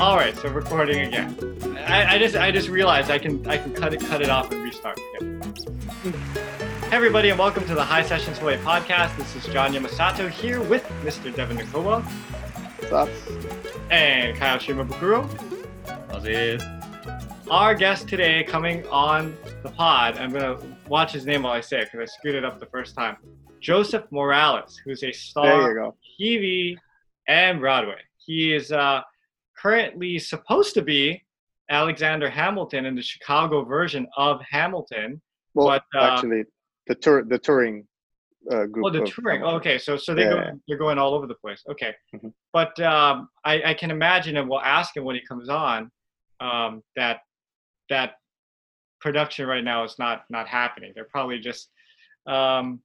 All right, so recording again. I, I just I just realized I can I can cut it cut it off and restart. again. Hey everybody, and welcome to the High Sessions Hawaii podcast. This is John Yamasato here with Mr. Devin Nikowa What's up? and Kyle Shimabukuro. How's it? Our guest today coming on the pod, I'm gonna watch his name while I say it because I screwed it up the first time. Joseph Morales, who's a star. TV and Broadway. He is uh, currently supposed to be Alexander Hamilton in the Chicago version of Hamilton. Well, But, uh, actually, the tour, the touring uh, group. Oh, the of- touring. Oh, okay, so so they yeah. go, they're going all over the place. Okay, Mhm. but um, I, I can imagine, and we'll ask him when he comes on, um, that that production right now is not not happening. They're probably just um,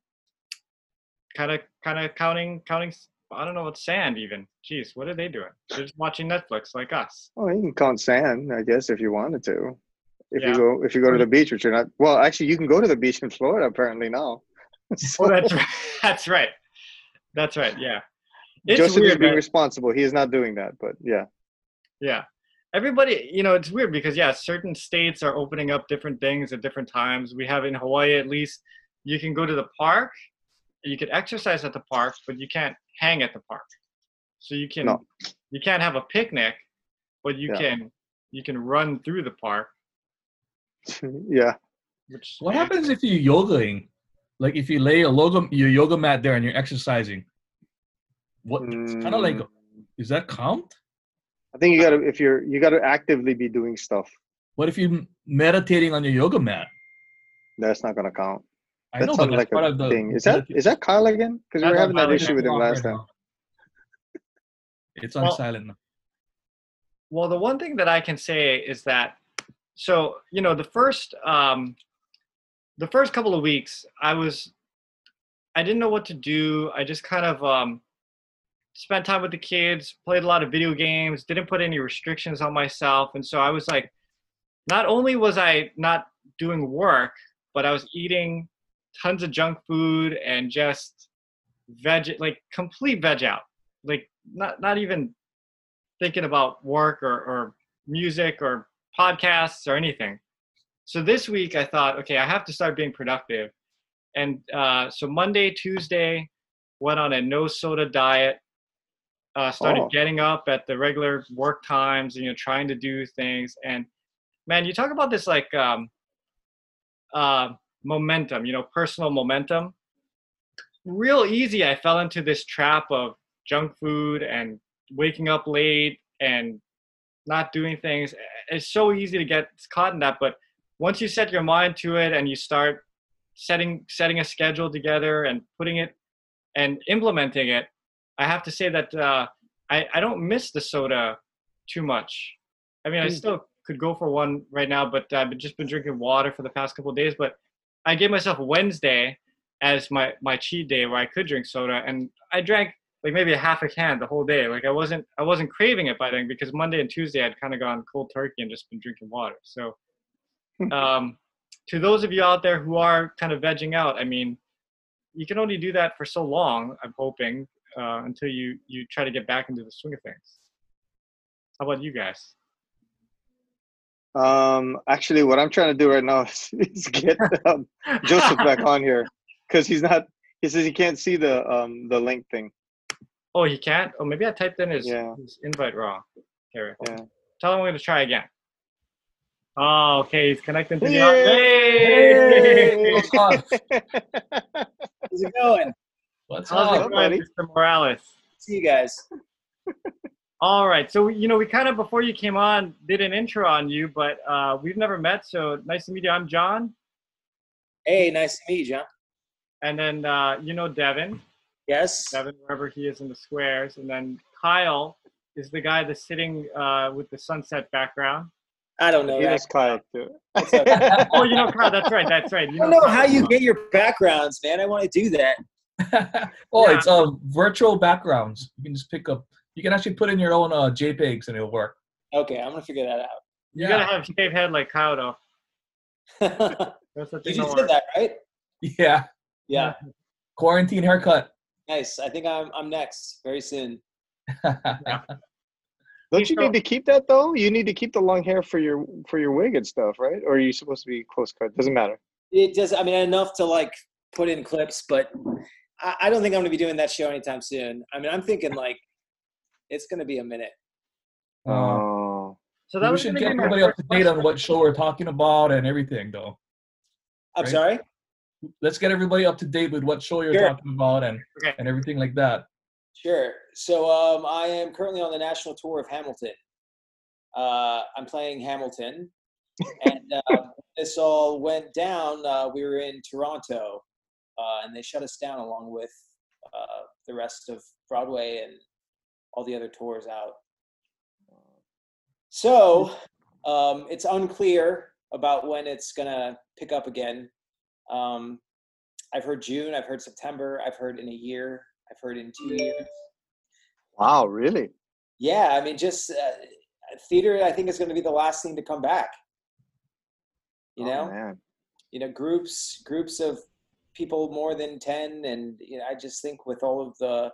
kind of kind of counting counting. I don't know what sand even. Jeez, what are they doing? They're just watching Netflix like us. Oh, you can count sand, I guess, if you wanted to. If Yeah. you go, if you go to the beach, which you're not. Well, actually, you can go to the beach in Florida apparently now. Oh, that's right. That's right. That's right. Yeah. It's Joseph is weird, being man. responsible. He is not doing that, but yeah. Yeah. Everybody, you know, it's weird because yeah, certain states are opening up different things at different times. We have in Hawaii at least you can go to the park, you can exercise at the park, but you can't hang at the park. So you can No. you can't have a picnic, but you Yeah. can you can run through the park, yeah. which What happens if you're yogaing? Like if you lay a yoga your yoga mat there and you're exercising. What it's kind of like Mm, is that count? I think you gotta if you're you gotta actively be doing stuff. What if you're meditating on your yoga mat? That's not gonna count. I That know, but sounds like part a of the thing. Is that is that Kyle again? Because we were having that Kyle issue with him last time. It's on Well- silent now. Well, the one thing that I can say is that, so you know, the first um, the first couple of weeks, I was, I didn't know what to do. I just kind of um, spent time with the kids, played a lot of video games, didn't put any restrictions on myself, and so I was like, not only was I not doing work, but I was eating tons of junk food and just veg, like complete veg out, like not not even thinking about work or, or music or podcasts or anything. So this week I thought, okay, I have to start being productive. And uh, so Monday, Tuesday, went on a no soda diet. Uh, started Oh. getting up at the regular work times, and you know, trying to do things. And man, you talk about this like um, uh, momentum, you know, personal momentum. Real easy, I fell into this trap of junk food and waking up late and not doing things it's so easy to get caught in that but once you set your mind to it and you start setting setting a schedule together and putting it and implementing it i have to say that uh, I, I don't miss the soda too much i mean i Mm. still could go for one right now but i've just been drinking water for the past couple of days but i gave myself wednesday as my my cheat day where i could drink soda and i drank like maybe a half a can the whole day. Like I wasn't I wasn't craving it by then because Monday and Tuesday I'd kind of gone cold turkey and just been drinking water. So um, to those of you out there who are kind of vegging out, I mean, you can only do that for so long. I'm hoping uh, until you you try to get back into the swing of things. How about you guys? Um, actually, what I'm trying to do right now is, is get um, Joseph back on here because he's not. He says he can't see the um the link thing. Oh, he can't. Oh, maybe I typed in his, Yeah. his invite wrong. Here, Yeah. tell him we're gonna try again. Oh, okay, he's connecting to the. Yay! Hey! What's up? How's it going? What's How's up? it going, buddy? Mr. Morales? See you guys. All right. So, you know, we kind of, before you came on, did an intro on you, but uh, we've never met. So nice to meet you. I'm John. Hey, nice to meet you, John. And then, uh, you know, Devin, Yes. Devin, wherever he is in the squares. And then Kyle is the guy that's sitting uh, with the sunset background. I don't know He that. knows Kyle too. Oh, you know, Kyle. That's right. That's right. You I don't know Kyle how you get your backgrounds, man. I want to do that. oh, Yeah. it's um virtual backgrounds. You can just pick up. You can actually put in your own uh, JPEGs and it'll work. Okay, I'm gonna figure that out. You gotta have shaved head like Kyle, though. That's the you thing. just don't did that, right? Yeah. Yeah. Quarantine haircut. Nice. I think I'm I'm next very soon. Don't you need to keep that though? You need to keep the long hair for your for your wig and stuff, right? Or are you supposed to be close cut? Doesn't matter. It does. I mean, enough to like put in clips, but I, I don't think I'm going to be doing that show anytime soon. I mean, I'm thinking like it's going to be a minute. Oh, So that we was should get everybody up to date on what show we're talking about and everything, though. I'm Right. sorry. Let's get everybody up to date with what show you're Sure. talking about and Okay. and everything like that. Sure. So um, I am currently on the national tour of Hamilton. Uh, I'm playing Hamilton, and uh, this all went down. Uh, we were in Toronto, uh, and they shut us down along with uh, the rest of Broadway and all the other tours out. So um, it's unclear about when it's gonna pick up again. Um, I've heard June. I've heard September. I've heard in a year. I've heard in two years. wow, really? Yeah, I mean, just uh, theater. I think is going to be the last thing to come back. You Oh, know, man. you know, groups groups of people more than ten, and you know, I just think with all of the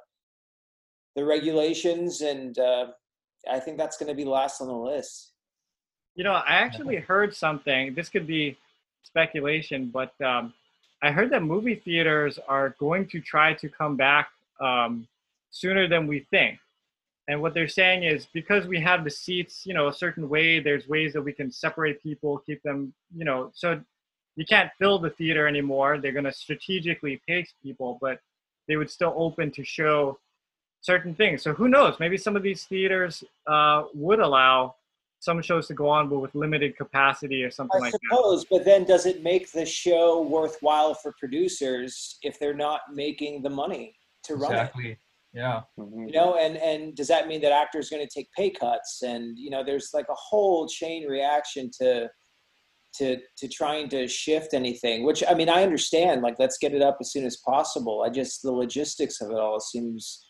the regulations, and uh, I think that's going to be last on the list. You know, I actually heard something. This could be speculation, but um, I heard that movie theaters are going to try to come back um, sooner than we think. And what they're saying is because we have the seats, you know, a certain way, there's ways that we can separate people, keep them, you know, so you can't fill the theater anymore. They're going to strategically pace people, but they would still open to show certain things. So who knows? Maybe some of these theaters uh, would allow some shows to go on, but with limited capacity or something I like that. suppose, but then does it make the show worthwhile for producers if they're not making the money to run it? Exactly. Yeah. Mhm. you know and and does that mean that actors going to take pay cuts and you know there's like a whole chain reaction to to to trying to shift anything which i mean i understand like let's get it up as soon as possible i just the logistics of it all seems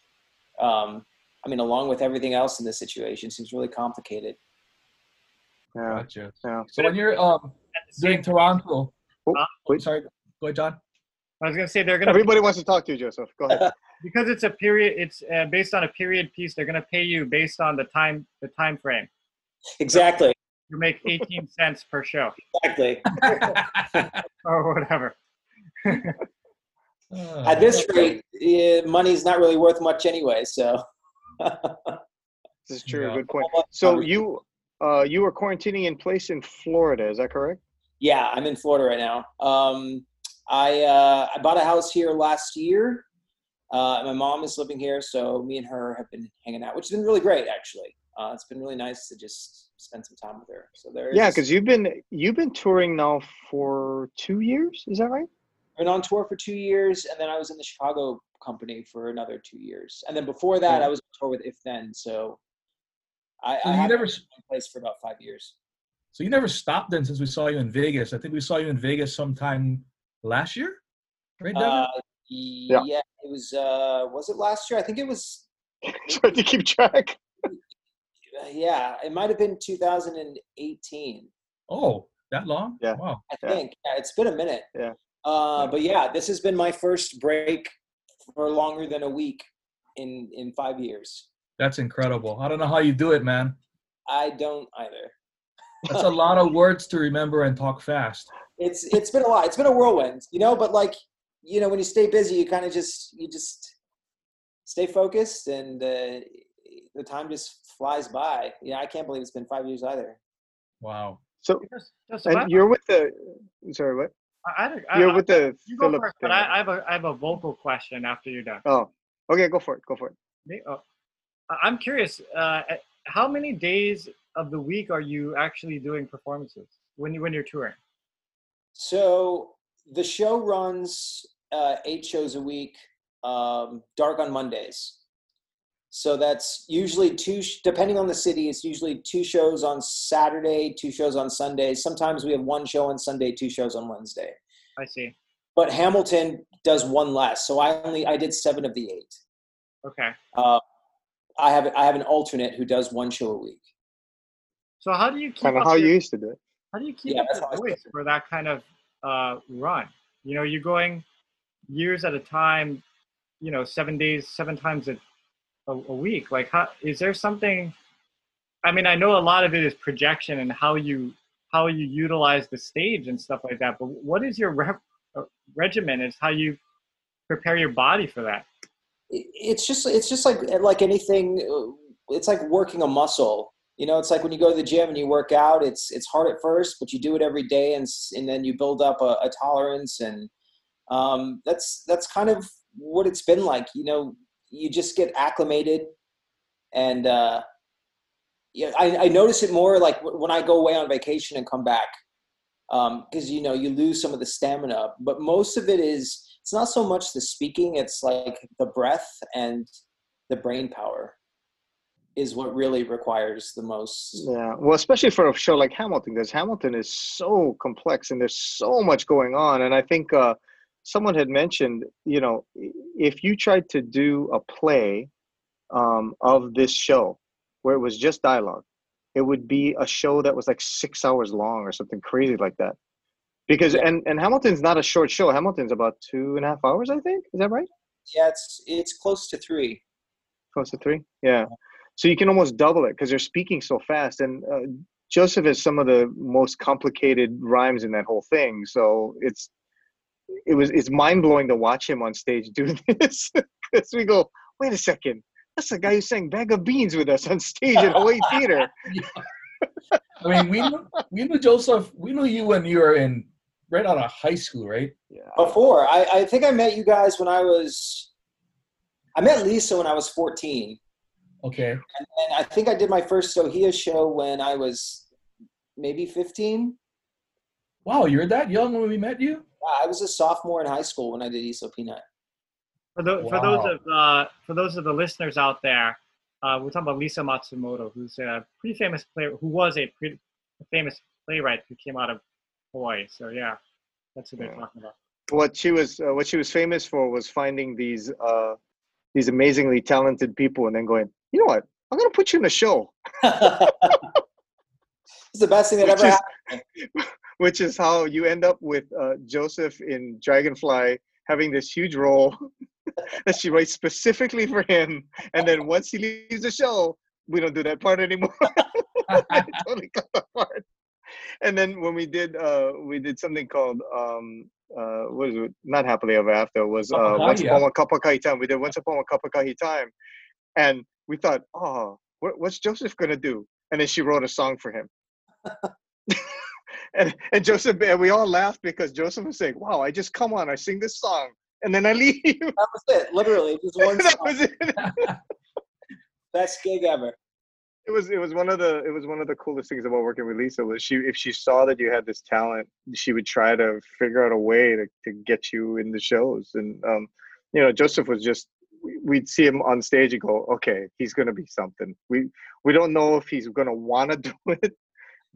um i mean along with everything else in this situation seems really complicated Yeah, Gotcha. yeah. So when you're um At the same doing Toronto, Oh, wait. sorry, go ahead, John. I was gonna say they're gonna Everybody wants to talk to you, Joseph. Go ahead. because it's a period. It's uh, based on a period piece. They're gonna pay you based on the time the time frame. exactly You make 18 cents per show exactly or whatever. at this rate yeah, money's not really worth much anyway so This is true. Yeah. Good point. So you uh you were quarantining in place in Florida, is that correct? Yeah, I'm in Florida right now. Um, I uh, I bought a house here last year. Uh, my mom is living here, so me and her have been hanging out, which has been really great, actually. Uh, it's been really nice to just spend some time with her. So there. Yeah, because you've been you've been touring now for two years, is that right? I've been on tour for two years, and then I was in the Chicago company for another two years, and then before that, Yeah. I was on tour with If Then. So I, So I you never been in place for about five years. so you never stopped then since we saw you in Vegas. I think we saw you in Vegas sometime last year, right, Devin? Uh, yeah. it was. Uh, was it last year? I think it was Trying to keep track. Yeah, it might have been 2018. oh, that long? Yeah. Wow. I Yeah. think yeah, it's been a minute. Yeah. Uh, but yeah, this has been my first break for longer than a week in in five years. That's incredible. I don't know how you do it, man. I don't either. That's a lot of words to remember and talk fast. It's it's been a lot. It's been a whirlwind, you know. But like you know, when you stay busy, you kind of just you just stay focused, and uh, the time just flies by. Yeah, I can't believe it's been five years either. Wow. So Just- just- and you're with the sorry, what? I, I, You're I, with the you go Philip first, but I. I have a I have a vocal question after you're done. Oh. Okay, go for it. Go for it. Me- oh, I- I'm curious. Uh, how many days of the week are you actually doing performances when you when you're touring? So the show runs uh, eight shows a week, um, dark on Mondays. So that's usually two, depending on the city, it's usually two shows on Saturday, two shows on Sunday. Sometimes we have one show on Sunday, two shows on Wednesday. I see. But Hamilton does one less. So I only, I did seven of the eight. Okay. Uh, I have, I have an alternate who does one show a week. So how do you keep Kind of up how your- you used to do it. How do you keep Yeah, up that's your how I voice for that kind of uh, run? You know, you're going years at a time. You know, seven days, seven times a a, a week? Like, how is there something? I mean, I know a lot of it is projection and how you how you utilize the stage and stuff like that. But what is your rep, uh, regimen? Is how you prepare your body for that? It's just it's just like like anything. It's like working a muscle. You know, it's like when you go to the gym and you work out. It's it's hard at first, but you do it every day, and and then you build up a, a tolerance, and um, that's that's kind of what it's been like. You know, you just get acclimated, and uh, yeah, I, I notice it more like when I go away on vacation and come back, because you know you lose some of the stamina. But most of it is it's not so much the speaking; it's like the breath and the brain power is what really requires the most. Yeah, well, especially for a show like Hamilton, because Hamilton is so complex and there's so much going on. And I think uh, someone had mentioned, you know, if you tried to do a play um, of this show where it was just dialogue, it would be a show that was like six hours long or something crazy like that. Because and and Hamilton's not a short show. Hamilton's about two and a half hours, I think. Is that right? Yeah, it's it's close to three. Close to three. Yeah. So you can almost double it because they're speaking so fast. And uh, Joseph has some of the most complicated rhymes in that whole thing. So it's it was it's mind blowing to watch him on stage do this because we go, wait a second, that's the guy who sang "Bag of Beans" with us on stage at Hawaii Theater. I mean, we knew, we knew Joseph. We knew you when you were in right out of high school, right? Yeah. Before I, I think I met you guys when I was. I met Lisa when I was fourteen. Okay. And I think I did my first Sohia show when I was maybe 15. Wow, you were that young when we met you? I was a sophomore in high school when I did ESO Peanut. For, tho- for those of uh, for those of the listeners out there, uh, we're talking about Lisa Matsumoto, who's a pretty famous player, who was a pretty famous playwright who came out of Hawaii. So yeah, that's what they're talking about. What she was uh, what she was famous for was finding these uh, these amazingly talented people and then going, you know what? I'm gonna put you in a show. it's the best thing that Which ever is- happened. Which is how you end up with uh, Joseph in Dragonfly having this huge role that she writes specifically for him. And then once he leaves the show, we don't do that part anymore. I totally cut the part. And then when we did, uh, we did something called um, uh, what is it? Not happily ever after. Was uh, once upon a kapakahi time. We did once upon a kapakahi time, and we thought, oh, what, what's Joseph gonna do? And then she wrote a song for him. and and Joseph and we all laughed because Joseph was saying, "Wow, I just come on, I sing this song, and then I leave." That was it. Literally, it was one that was it. best gig ever. It was it was one of the it was one of the coolest things about working with Lisa was she if she saw that you had this talent, she would try to figure out a way to, to get you in the shows. And um, you know, Joseph was just we- we'd see him on stage and go, okay, he's gonna be something. We we don't know if he's gonna want to do it,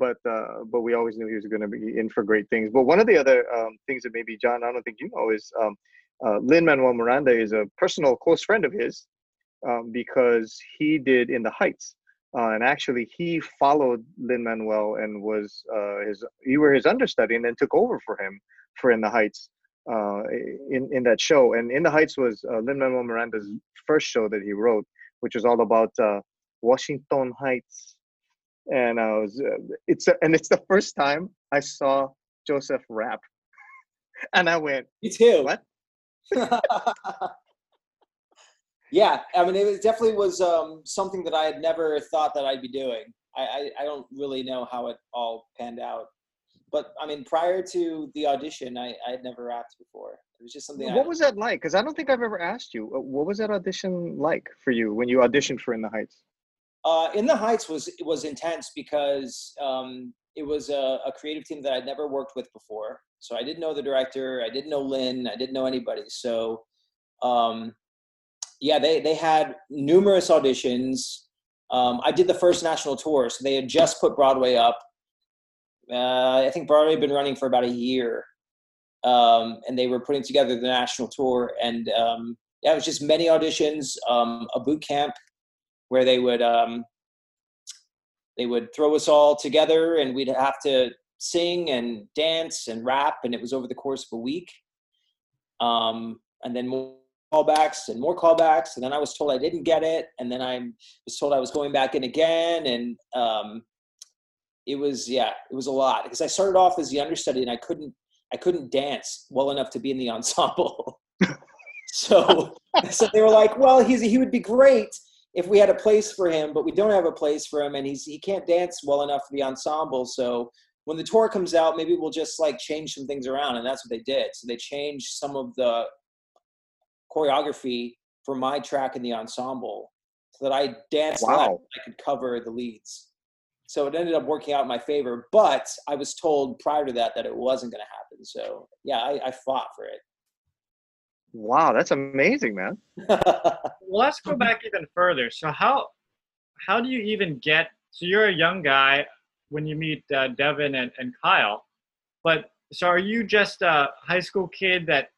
but uh, but we always knew he was gonna be in for great things. But one of the other um, things that maybe John, I don't think you know, is um, uh, Lin Manuel Miranda is a personal close friend of his um, because he did In the Heights. Uh, and actually, he followed Lin Manuel and was uh, his. You were his understudy, and then took over for him for In the Heights uh, in in that show. And In the Heights was uh, Lin Manuel Miranda's first show that he wrote, which was all about Washington Heights. And I was, uh, it's a, and it's the first time I saw Joseph rap, and I went, Me too. What? yeah, I mean, it definitely was um, something that I had never thought that I'd be doing. I, I, I don't really know how it all panned out, but I mean, prior to the audition, I, I had never rapped before. It was just something. I, What was that like? Because I don't think I've ever asked you. uh, What was that audition like for you when you auditioned for In the Heights? Uh, In the Heights was was intense because um, it was a, a creative team that I'd never worked with before. So I didn't know the director, I didn't know Lin, I didn't know anybody. So um, yeah, they they had numerous auditions. Um, I did the first national tour, so they had just put Broadway up. Uh, I think Broadway had been running for about a year, um, and they were putting together the national tour. And um, yeah, it was just many auditions, um, a boot camp where they would um, they would throw us all together and we'd have to sing and dance and rap and it was over the course of a week um, and then more, callbacks and more callbacks, and then I was told I didn't get it, and then I was told I was going back in again, and um, it was yeah, it was a lot because I started off as the understudy and I couldn't I couldn't dance well enough to be in the ensemble. so so they were like, well, he's he would be great if we had a place for him, but we don't have a place for him, and he's he can't dance well enough for the ensemble. So when the tour comes out, maybe we'll just like change some things around, and that's what they did. So they changed some of the choreography for my track in the ensemble so that I danced Wow. I could cover the leads. So it ended up working out in my favor, but I was told prior to that that it wasn't going to happen. So yeah, I, I fought for Wow, that's amazing, man. Well, let's go back even further. So how how do you even get? So you're a young guy when you meet uh, Devin and, and Kyle, but so are you just a high school kid that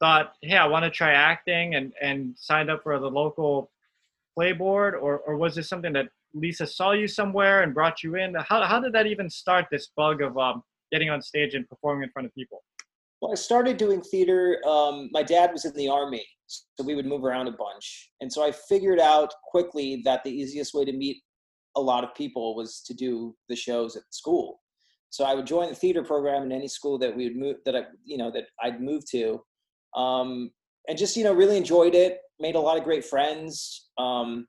thought, hey, I want to try acting and and signed up for the local play board, or or was this something that Lisa saw you somewhere and brought you in? How how did that even start? This bug of um, getting on stage and performing in front of people. Well, I started doing theater. Um, my dad was in the army, so we would move around a bunch. And so I figured out quickly that the easiest way to meet a lot of people was to do the shows at school. So I would join the theater program in any school that we would move that I, you know, that I'd move to, um, and just you know really enjoyed it. Made a lot of great friends, um,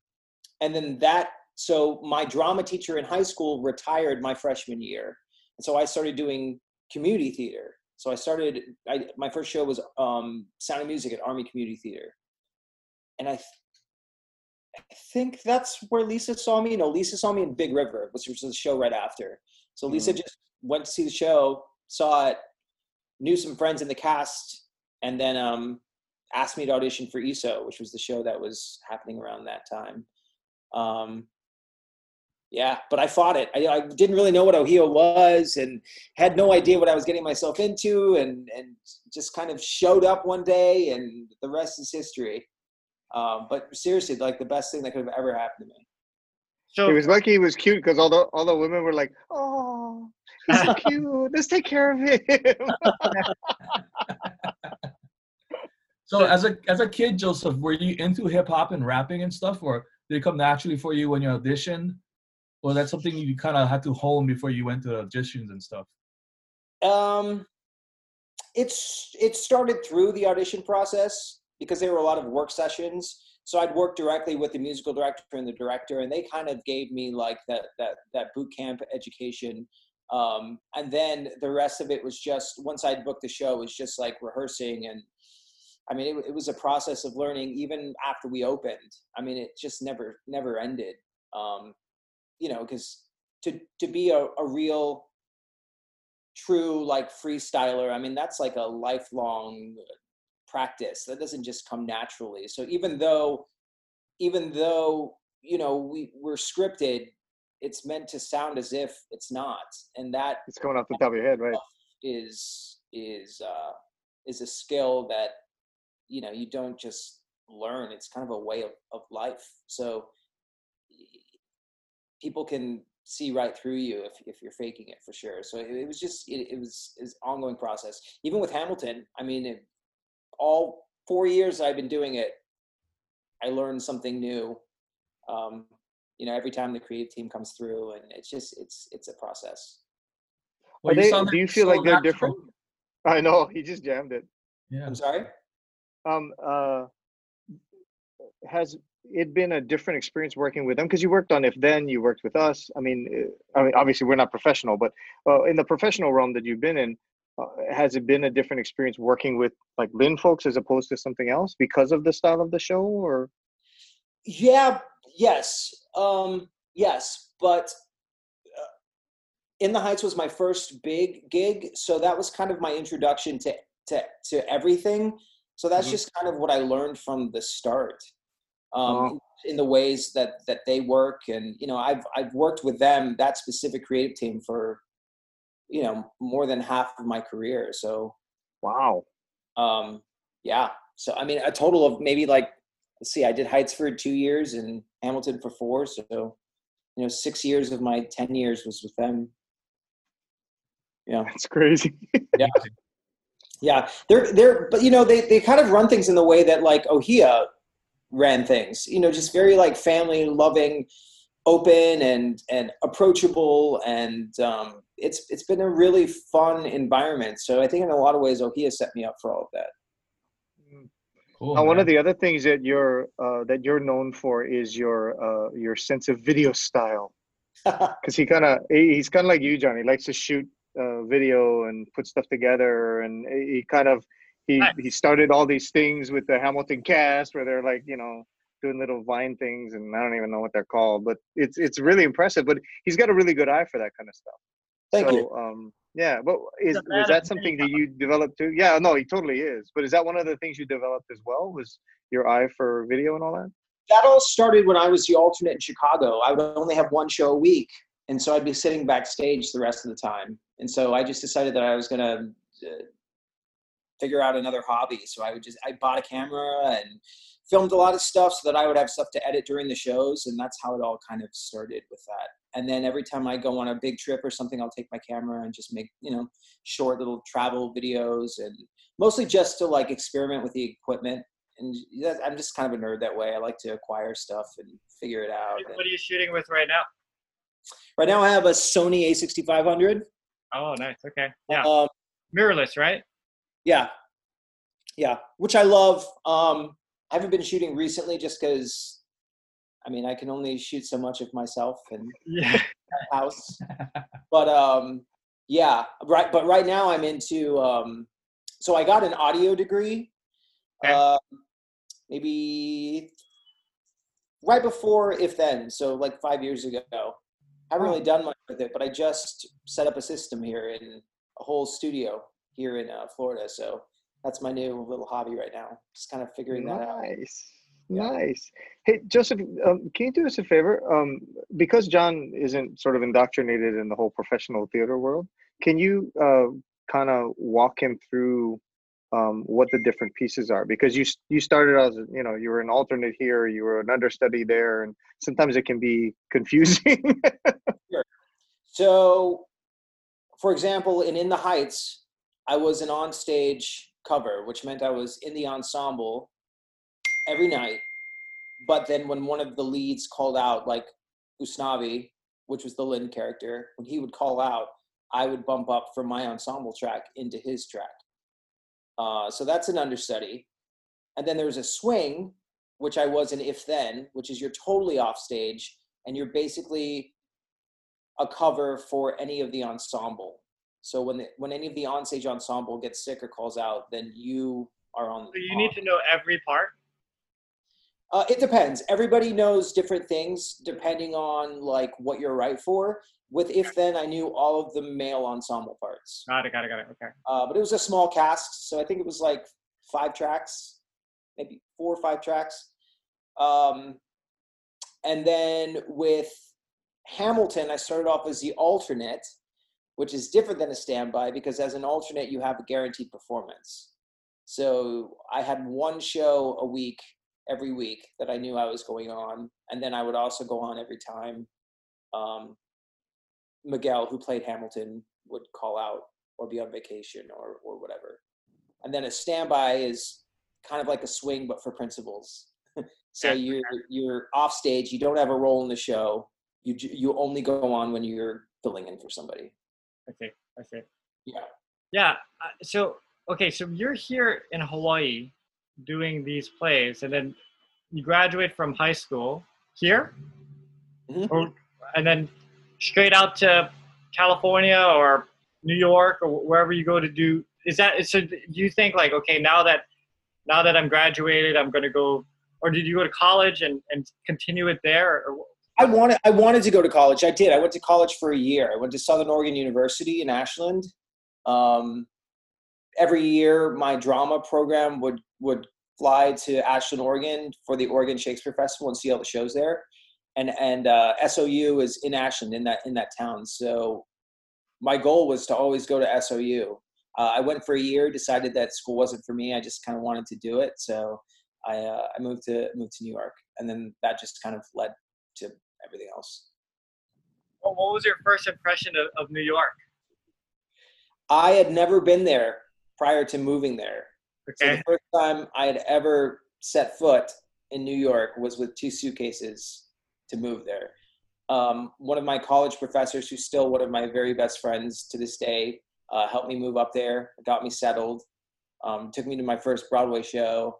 and then that. So my drama teacher in high school retired my freshman year, and so I started doing community theater. So I started. I, my first show was um, Sound of Music at Army Community Theater, and I, th- I think that's where Lisa saw me. No, Lisa saw me in Big River, which was the show right after. So Lisa just went to see the show, saw it, knew some friends in the cast, and then um, asked me to audition for ESO, which was the show that was happening around that time. Um, yeah, but I fought it. I, I didn't really know what Ohia was and had no idea what I was getting myself into and, and just kind of showed up one day and the rest is history. Um, but seriously, like the best thing that could have ever happened to me. So He was lucky he was cute because all the all the women were like, "Oh, he's so cute. Let's take care of him." So as a as a kid, Joseph, were you into hip hop and rapping and stuff, or did it come naturally for you when you auditioned, or that's something you kind of had to hone before you went to auditions and stuff? Um, it's it started through the audition process because there were a lot of work sessions. So I'd work directly with the musical director and the director, and they kind of gave me like that that that boot camp education. Um, and then the rest of it was just once I'd booked the show, it was just like rehearsing and. I mean, it, it was a process of learning even after we opened. I mean, it just never never ended. Um, you know, because to to be a, a real true like freestyler i mean that's like a lifelong practice. That doesn't just come naturally. So even though even though you know we we're scripted it's meant to sound as if it's not. And that it's coming off the top of your head, right? is is uh is a skill that you know you don't just learn. It's kind of a way of, of life. So people can see right through you if, if you're faking it for sure so it, it was just it, it was is ongoing process even with hamilton i mean it, all four years i've been doing it i learned something new um, you know every time the creative team comes through and it's just it's it's a process Well, Are they, sound do you feel like they're natural. different? I know he just jammed it. Yeah. i'm sorry Um, uh, has it been a different experience working with them? Because you worked on If Then, you worked with us. I mean, uh, I mean, obviously we're not professional, but uh, in the professional realm that you've been in, uh, has it been a different experience working with like Lin folks as opposed to something else because of the style of the show? Or Yeah, yes, um, yes, but uh, In the Heights was my first big gig, so that was kind of my introduction to to to everything. So that's Mhm. just kind of what I learned from the start, um, Wow. in the ways that that they work, and you know, I've I've worked with them that specific creative team for you know more than half of my career. So wow, um, yeah, so I mean, a total of maybe like let's see, I did Heights for two years and Hamilton for four. So, you know, six years of my 10 years was with them. Yeah. that's crazy. Yeah, Yeah, they're they're but you know they they kind of run things in the way that like Ohia ran things. You know, just very like family loving, open and and approachable, and um, it's it's been a really fun environment. So I think in a lot of ways Ohia set me up for all of that. Cool. Uh, one of the other things that you're uh, that you're known for is your uh, your sense of video style. Because he kind of he's kind of like you, John. He likes to shoot uh, video and put stuff together, and he kind of he Nice. he started all these things with the Hamilton cast, where they're like you know doing little vine things, and I don't even know what they're called, but it's it's really impressive. But he's got a really good eye for that kind of stuff. Thank so, you. um, yeah, but is a man was that something that you developed too? Yeah, no, he totally is. But is that one of the things you developed as well? Was your eye for video and all that? that all started when I was the alternate in Chicago. I would only have one show a week, and so I'd be sitting backstage the rest of the time. And so I just decided that I was gonna uh, figure out another hobby. So I would just I bought a camera and filmed a lot of stuff so that I would have stuff to edit during the shows, and that's how it all kind of started with that. And then every time I go on a big trip or something, I'll take my camera and just make you know short little travel videos and mostly just to like experiment with the equipment and that, I'm just kind of a nerd that way. I like to acquire stuff and figure it out. What are you shooting with right now? right now, I have a Sony A6500. Oh, nice. Okay. Yeah. Um, Mirrorless, right? Yeah, yeah, which I love. Um, I haven't been shooting recently just because, I mean, I can only shoot so much of myself and Yeah. house. but um, yeah, right. But right now, I'm into. Um, so I got an audio degree. Okay. Uh, maybe right before if then so like five years ago I haven't really done much with it but i just set up a system here in a whole studio here in uh, florida so that's my new little hobby right now just kind of figuring that out Nice. Yeah. Nice. Hey, Joseph, um, can you do us a favor? Um, because John isn't sort of indoctrinated in the whole professional theater world, can you uh, kind of walk him through um, what the different pieces are? Because you you started as you know you were an alternate here, you were an understudy there, and sometimes it can be confusing. sure. So, for example, in In the Heights, I was an onstage cover, which meant I was in the ensemble every night. But then when one of the leads called out, like Usnavi, which was the Lin character, when he would call out, I would bump up from my ensemble track into his track. Uh, so that's an understudy. And then there was a swing, which I was in If Then, which is you're totally off stage and you're basically a cover for any of the ensemble. So when the, when any of the onstage ensemble gets sick or calls out, then you are on. So you need to know every part. Uh, it depends. Everybody knows different things depending on like what you're right for. With if then, I knew all of the male ensemble parts, Got it. Got it. Got it. Okay. uh, but it was a small cast, so I think it was like five tracks, maybe four or five tracks. Um, and then with Hamilton, I started off as the alternate, which is different than a standby because as an alternate, you have a guaranteed performance. So I had one show a week every week that I knew I was going on, and then I would also go on every time um, Miguel, who played Hamilton, would call out or be on vacation or or whatever. And then a standby is kind of like a swing, but for principals. so you're you're off stage. You don't have a role in the show. You you only go on when you're filling in for somebody. I see. I see. Yeah. Yeah. uh, So okay. So you're here in Hawaii doing these plays, and then you graduate from high school here, Mhm. or and then straight out to California or New York or wherever you go to do. Is that so? Do you think like okay now that now that I'm graduated, I'm going to go, or did you go to college and and continue it there? Or, I wanted I wanted to go to college. I did. I went to college for a year. I went to Southern Oregon University in Ashland. Um, every year, my drama program would would fly to Ashland, Oregon, for the Oregon Shakespeare Festival and see all the shows there. And and uh, SOU is in Ashland, in that in that town. So my goal was to always go to SOU. Uh, I went for a year, decided that school wasn't for me. I just kind of wanted to do it, so I uh, I moved to moved to New York, and then that just kind of led to everything else. what what was your first impression of, of New York? I had never been there prior to moving there. So Okay. the first time I had ever set foot in New York was with two suitcases to move there. Um, one of my college professors, who's still one of my very best friends to this day, uh, helped me move up there, got me settled, um, took me to my first Broadway show.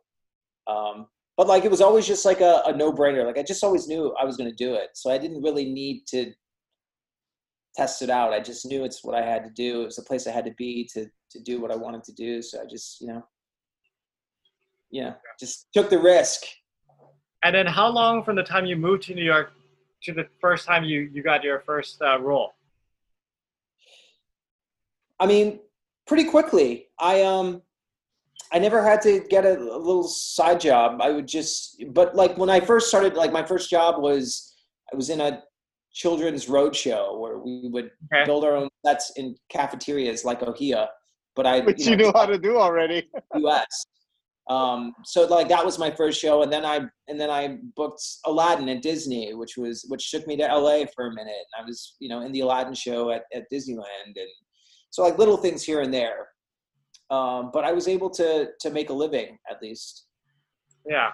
Um, but like it was always just like a, a no-brainer. Like I just always knew I was going to do it, so I didn't really need to test it out. I just knew it's what I had to do. It was the place I had to be to to do what I wanted to do. So I just you know, yeah just took the risk. And then how long from the time you moved to New York to the first time you you got your first uh, role? I mean, pretty quickly. I um, I never had to get a, a little side job. I would just, but like when I first started, like my first job was I was in a children's road show where we would Okay. build our own sets in cafeterias like Ohia. But I, Which you you know, know how to do already. US. Um, so like that was my first show, and then I and then I booked Aladdin at Disney, which was which took me to LA for a minute. And I was you know in the Aladdin show at, at Disneyland, and so like little things here and there. Um, but I was able to to make a living at least. Yeah.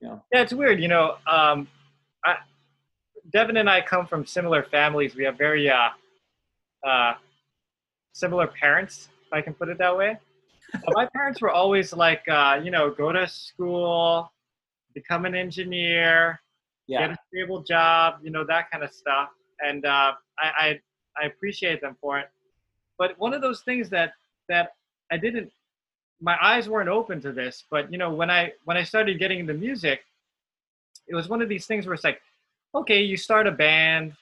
Yeah. Yeah, it's weird. You know, um, I, Devin and I come from similar families. We have very uh, uh, similar parents, if I can put it that way. My parents were always like, uh, you know, go to school, become an engineer, get a stable job, you know, that kind of stuff. And uh, I, I I appreciate them for it. But one of those things that that I didn't, my eyes weren't open to this. But you know, when I when I started getting into music, it was one of these things where it's like, okay, you start a band,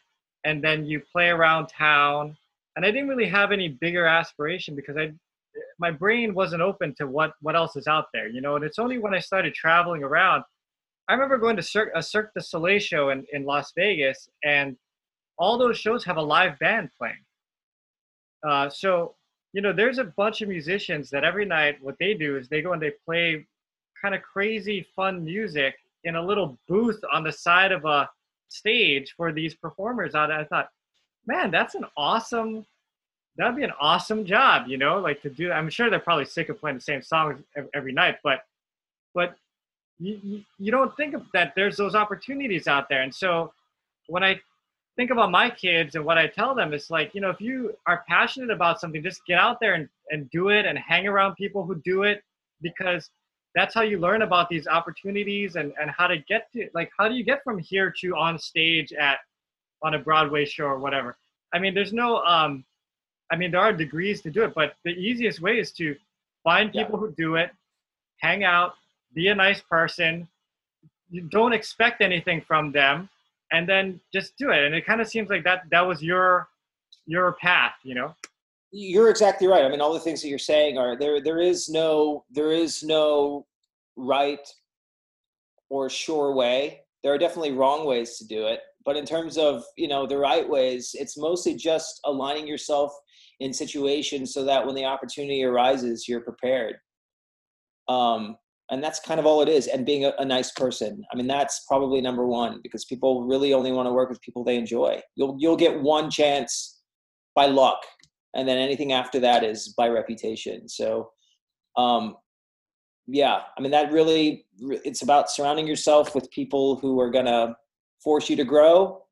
and then you play around town. And I didn't really have any bigger aspiration because I, my brain wasn't open to what what else is out there, you know. And it's only when I started traveling around I remember going to Cirque, a Cirque du Soleil show in, in Las Vegas, and all those shows have a live band playing. Uh, so, you know, there's a bunch of musicians that every night what they do is they go and they play kind of crazy, fun music in a little booth on the side of a stage for these performers out. I thought, man, that's an awesome. That'd be an awesome job, you know, like to do. I'm sure they're probably sick of playing the same songs every night, but, but you, you, you don't think of that there's those opportunities out there. And so when I think about my kids and what I tell them, it's like, you know, if you are passionate about something, just get out there and, and do it and hang around people who do it because that's how you learn about these opportunities and, and how to get to like how do you get from here to on stage at on a Broadway show or whatever. I mean, there's no um I mean there are degrees to do it, but the easiest way is to find Yeah. people who do it, hang out, be a nice person. You don't expect anything from them, and then just do it. And it kind of seems like that that was your your path, you know. you're exactly right. I mean, all the things that you're saying are there. There is no there is no right or sure way. There are definitely wrong ways to do it, but in terms of you know the right ways, it's mostly just aligning yourself in situations so that when the opportunity arises, you're prepared. Um, and that's kind of all it is. And being a, a nice person. I mean, that's probably number one because people really only want to work with people they enjoy. You'll you'll get one chance by luck and then anything after that is by reputation so um yeah i mean that really it's about surrounding yourself with people who are going to force you to grow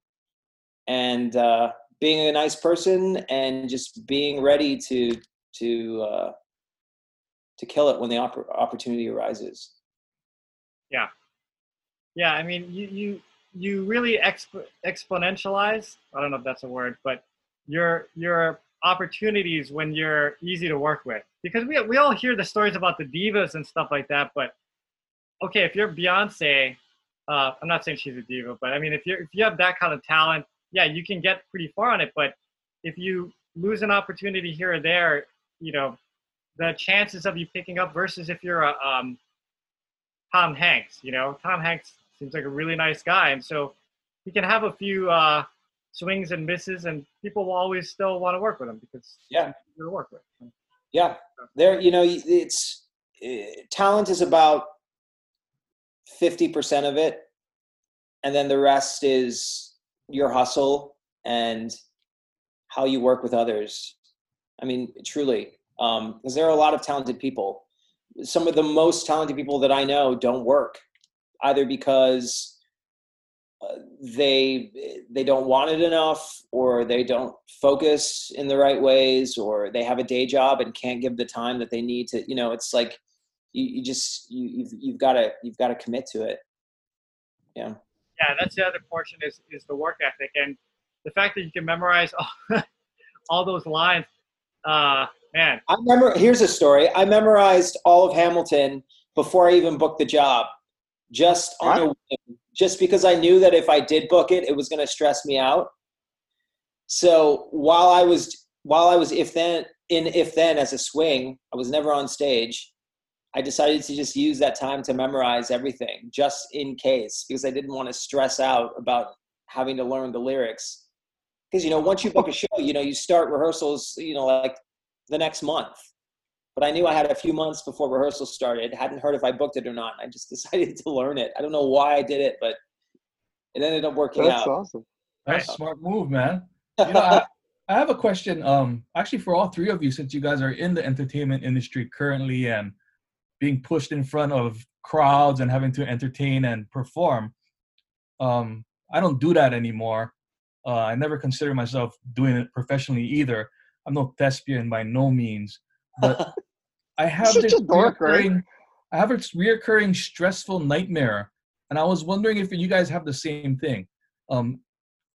and uh being a nice person and just being ready to to uh to kill it when the oppor- opportunity arises Yeah, Yeah, I mean, you you you really exp- exponentialize. I don't know if that's a word, but your your opportunities when you're easy to work with. Because we we all hear the stories about the divas and stuff like that, but okay, if you're Beyonce, uh, I'm not saying she's a diva, but I mean, if you if you have that kind of talent, yeah, you can get pretty far on it. But if you lose an opportunity here or there, you know, the chances of you picking up versus if you're a um, Tom Hanks. You know, Tom Hanks seems like a really nice guy, and so he can have a few uh, swings and misses, and people will always still want to work with him because Yeah. to work with. yeah there you know it's uh, talent is about 50% of it and then the rest is your hustle and how you work with others i mean truly because um, there are a lot of talented people. Some of the most talented people that I know don't work, either because uh, they they don't want it enough, or they don't focus in the right ways, or they have a day job and can't give the time that they need to. You know, it's like you, you just you, you've you've got to you've got to commit to it. Yeah. Yeah, that's the other portion is is the work ethic and the fact that you can memorize all, all those lines. Uh, man. I remember. Here's a story. I memorized all of Hamilton before I even booked the job, just on a whim, just because I knew that if I did book it, it was going to stress me out. So while I was while I was if then in if then as a swing, I was never on stage. I decided to just use that time to memorize everything just in case because I didn't want to stress out about having to learn the lyrics. Because, you know, once you book a show, you know, you start rehearsals, you know, like the next month. But I knew I had a few months before rehearsals started. Hadn't heard if I booked it or not. I just decided to learn it. I don't know why I did it, but it ended up working That's out. That's awesome. That's a smart move, man. You know, I, I have a question. Um, actually, for all three of you, since you guys are in the entertainment industry currently and being pushed in front of crowds and having to entertain and perform. Um, I don't do that anymore. Uh, I never consider myself doing it professionally either. I'm no thespian by no means, but I have this a right? reoccurring, I have this reoccurring stressful nightmare, and I was wondering if you guys have the same thing. Um,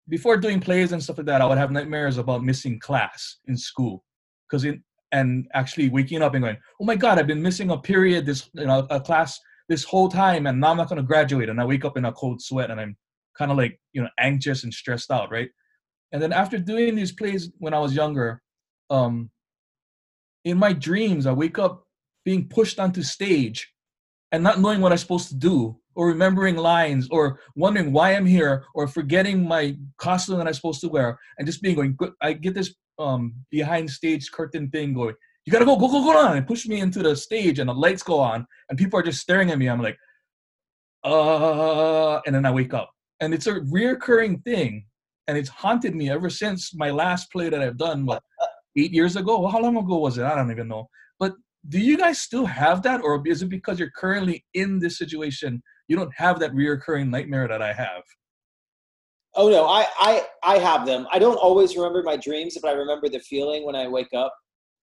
before doing plays and stuff like that, I would have nightmares about missing class in school because in and actually waking up and going, oh my God, I've been missing a period, this you know, a class this whole time, and now I'm not going to graduate. And I wake up in a cold sweat, and I'm kind of like you know anxious and stressed out, right? And then after doing these plays when I was younger, um, in my dreams, I wake up being pushed onto stage and not knowing what I'm supposed to do, or remembering lines, or wondering why I'm here, or forgetting my costume that I'm supposed to wear, and just being going. I get this um behind stage curtain thing going. You gotta go, go, go, go on, and push me into the stage, and the lights go on, and people are just staring at me. I'm like, uh, and then I wake up, and it's a reoccurring thing, and it's haunted me ever since my last play that I've done. Eight years ago? How long ago was it? I don't even know. But do you guys still have that, or is it because you're currently in this situation? You don't have that reoccurring nightmare that I have. Oh no, I, I I have them. I don't always remember my dreams, but I remember the feeling when I wake up.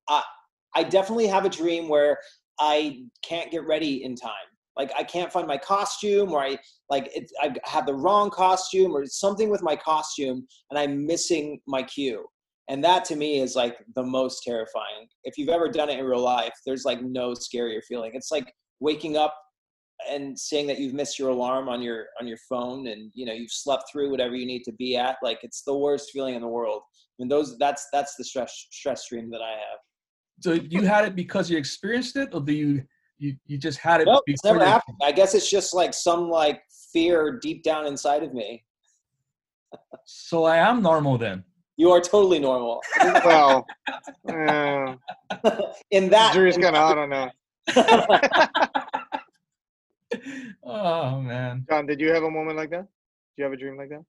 I I definitely have a dream where I can't get ready in time. Like I can't find my costume, or I like it, I have the wrong costume, or something with my costume, and I'm missing my cue. And that to me is like the most terrifying. If you've ever done it in real life, there's like no scarier feeling. It's like waking up and saying that you've missed your alarm on your on your phone and you know you've slept through whatever you need to be at like it's the worst feeling in the world I mean those that's that's the stress stress stream that I have So you had it because you experienced it, or do you you, you just had it? nope, never you- happened I guess it's just like some like fear deep down inside of me So I am normal then. You are totally normal Well, uh, in that jury's kind of hot on that. oh man. John, did you have a moment like that? Do you have a dream like that?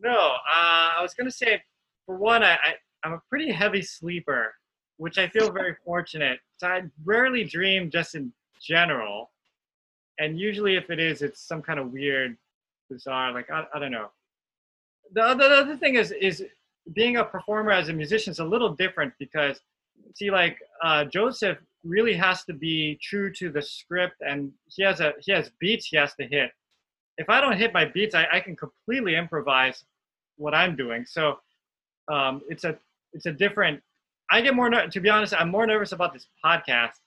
No, uh, I was gonna say, for one, I, I I'm a pretty heavy sleeper, which I feel very fortunate. So I rarely dream just in general, and usually if it is, it's some kind of weird, bizarre, like I, I don't know. The other, the other thing is is being a performer as a musician is a little different because see, like uh, Joseph really has to be true to the script, and he has a he has beats he has to hit. If I don't hit my beats, I, I can completely improvise what I'm doing. So um, it's a it's a different. I get more to be honest. I'm more nervous about this podcast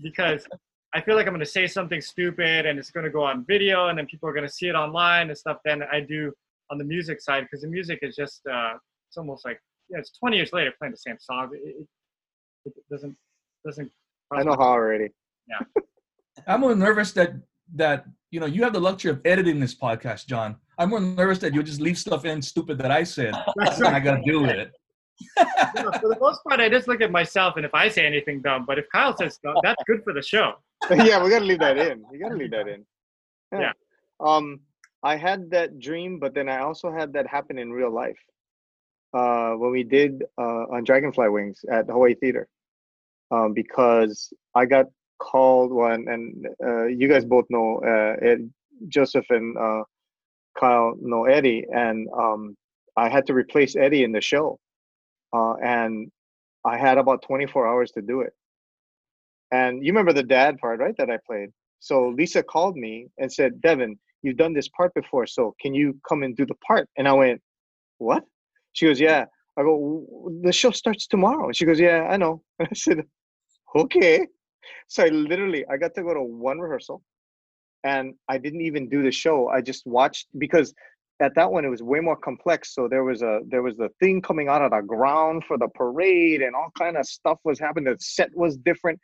because I feel like I'm going to say something stupid and it's going to go on video and then people are going to see it online and stuff. then I do on the music side because the music is just uh, it's almost like yeah, it's 20 years later playing the same song. It, it, it doesn't doesn't. I know how already. Yeah i'm more nervous that that you know you have the luxury of editing this podcast, John. I'm more nervous that you'll just leave stuff in stupid that I said, That's and I got to deal with it. No, for the most part, I just look at myself, and if I say anything dumb, but if Kyle says dumb, that's good for the show. yeah, we gotta leave that in. You gotta leave that in. Yeah. Um, I had that dream, but then I also had that happen in real life. uh, when we did uh, on Dragonfly Wings at the Hawaii Theater, um, because I got called one, and uh, you guys both know uh, Ed, Joseph and uh, Kyle know Eddie, and um, I had to replace Eddie in the show, uh, and I had about 24 hours to do it. And you remember the dad part, right? That I played. So Lisa called me and said, "Devin, you've done this part before, so can you come and do the part?" And I went, "What?" She goes, "Yeah." I go, "The show starts tomorrow." And she goes, "Yeah, I know." And I said, "Okay." So I literally I got to go to one rehearsal, and I didn't even do the show. I just watched because at that one it was way more complex. So there was a there was the thing coming out of the ground for the parade, and all kind of stuff was happening. The set was different,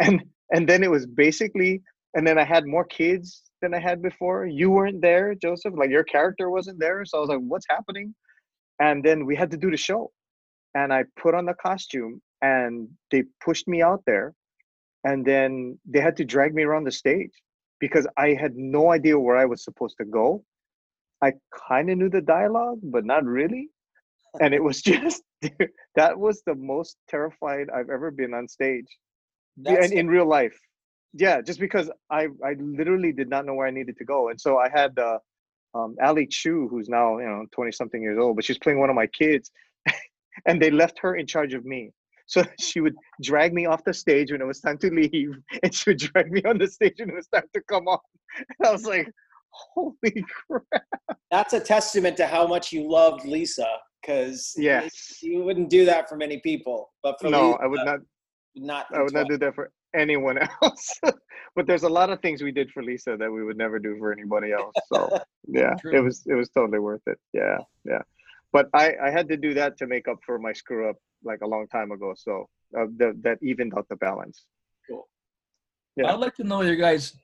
and and then it was basically and then I had more kids than I had before. You weren't there, Joseph. Like your character wasn't there, so I was like, "What's happening?" And then we had to do the show, and I put on the costume, and they pushed me out there, and then they had to drag me around the stage because I had no idea where I was supposed to go. I kind of knew the dialogue, but not really. And it was just that was the most terrified I've ever been on stage, yeah, and in real life yeah, just because I I literally did not know where I needed to go, and so I had uh, um, Ali Chu, who's now you know twenty something years old, but she's playing one of my kids, and they left her in charge of me. So she would drag me off the stage when it was time to leave, and she would drag me on the stage when it was time to come on. And I was like, "Holy crap!" That's a testament to how much you loved Lisa, because yes, you wouldn't do that for many people. But for no, Lisa, I would not. Not I would not do that for anyone else. but there's a lot of things we did for Lisa that we would never do for anybody else. So yeah, it was it was totally worth it. Yeah, yeah. But I I had to do that to make up for my screw up like a long time ago. So uh, that that evened out the balance. Cool. Yeah. I'd like to know your guys'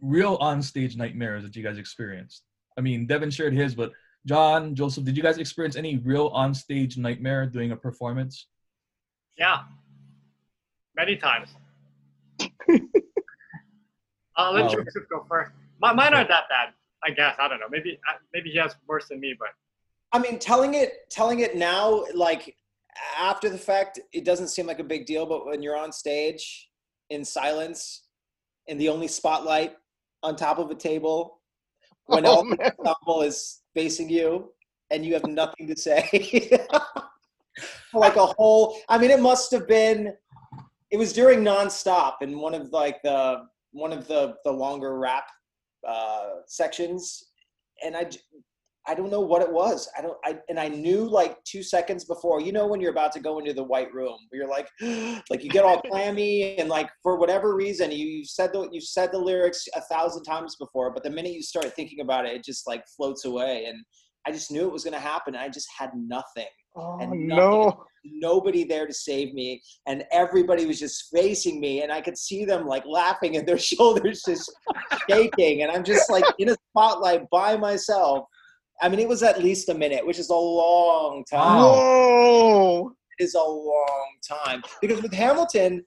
real on-stage nightmares that you guys experienced. I mean, Devin shared his, but John, Joseph, did you guys experience any real on-stage nightmare doing a performance? Yeah, many times. uh, let Wow. Joseph go first. My, mine aren't that bad, I guess. I don't know. Maybe uh, maybe he has worse than me, but I mean, telling it telling it now, like after the fact, it doesn't seem like a big deal. But when you're on stage in silence, in the only spotlight on top of a table, when Oh, all the man. ensemble is facing you and you have nothing to say, like a whole. I mean, it must have been. It was during nonstop in one of like the one of the the longer rap uh, sections, and I I don't know what it was. I don't. I and I knew like two seconds before. You know when you're about to go into the white room, where you're like, like you get all clammy and like for whatever reason you you said the you said the lyrics a thousand times before, but the minute you start thinking about it, it just like floats away. And I just knew it was going to happen. I just had nothing. Oh and no. Nobody there to save me, and everybody was just facing me, and I could see them like laughing and their shoulders just shaking, and I'm just like in a spotlight by myself. I mean, it was at least a minute, which is a long time. Whoa. It is a long time because with Hamilton,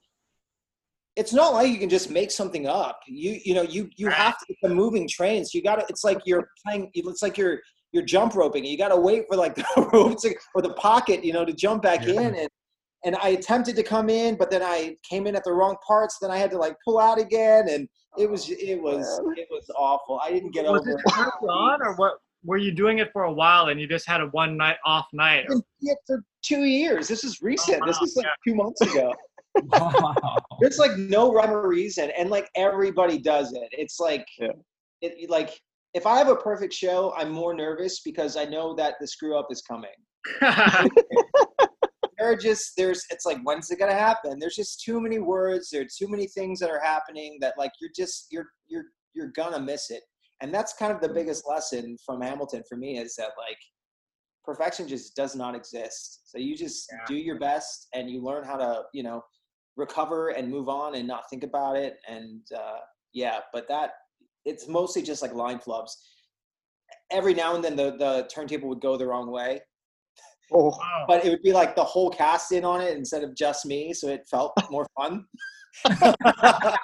it's not like you can just make something up. You you know you you have to it's a moving train, so you got to. It's like you're playing. It's like you're you're jump roping. You got to wait for like the rope to, or the pocket, you know, to jump back Yeah. in. And and I attempted to come in, but then I came in at the wrong parts. Then I had to like pull out again, and it was oh, it was it was awful. I didn't get was over this it. on, or what? Were you doing it for a while and you just had a one night off night? I've been doing it for two years. This is recent. This wow, is like yeah. two months ago. Wow. There's like no rhyme or reason, and like everybody does it. It's like, Yeah. it like if I have a perfect show, I'm more nervous because I know that the screw up is coming. There are just there's it's like when's it gonna happen? There's just too many words. There are too many things that are happening that like you're just you're you're you're gonna miss it. And that's kind of the biggest lesson from Hamilton for me is that like perfection just does not exist. So you just Yeah. do your best and you learn how to you know recover and move on and not think about it. And uh, yeah, but that it's mostly just like line flubs. Every now and then the the turntable would go the wrong way Oh. Wow. but it would be like the whole cast in on it instead of just me, so it felt more fun.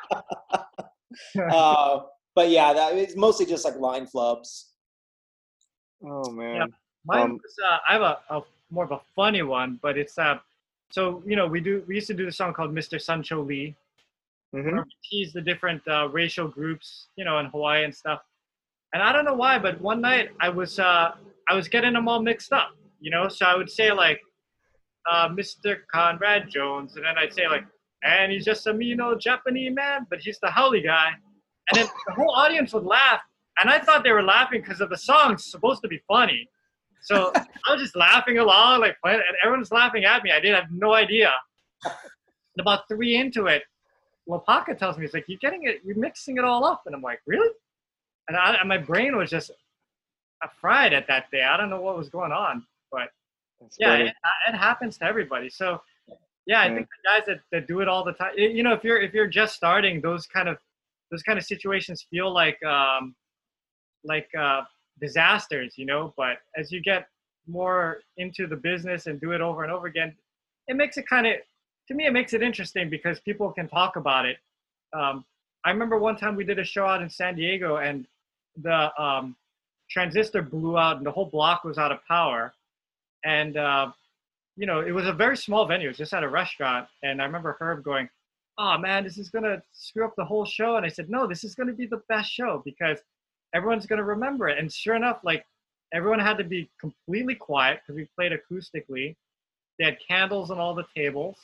uh, but yeah, that it's mostly just like line flubs. Oh man. Yeah. Mine Um, was, uh, I have a, a more of a funny one, but it's uh, so you know we do we used to do the song called Mr. Sancho Lee, hmm where we tease the different uh, racial groups, you know, in Hawaii and stuff. And I don't know why, but one night I was uh, I was getting them all mixed up, you know. So I would say like uh, Mr. Conrad Jones, and then I'd say like, and he's just a mean old Japanese man, but he's the haole guy. And then the whole audience would laugh, and I thought they were laughing because of the song's supposed to be funny. So I was just laughing along, like, and everyone's laughing at me. I didn't have no idea. And about three into it, Lapaka tells me, he's like, you're getting it, you're mixing it all up. And I'm like, really? And, I, and my brain was just fried at that day. I don't know what was going on, but That's yeah, it, it happens to everybody. So yeah, I Yeah. think the guys that, that do it all the time, you know, if you're, if you're just starting those kind of, those kind of situations feel like, um, like, uh, disasters, you know, but as you get more into the business and do it over and over again, it makes it kind of, to me, it makes it interesting because people can talk about it. Um, I remember one time we did a show out in San Diego and the um, transistor blew out and the whole block was out of power. And, uh, you know, it was a very small venue. It was just at a restaurant. And I remember Herb going, oh man, this is going to screw up the whole show. And I said, no, this is going to be the best show because everyone's going to remember it. And sure enough, like everyone had to be completely quiet because we played acoustically. They had candles on all the tables.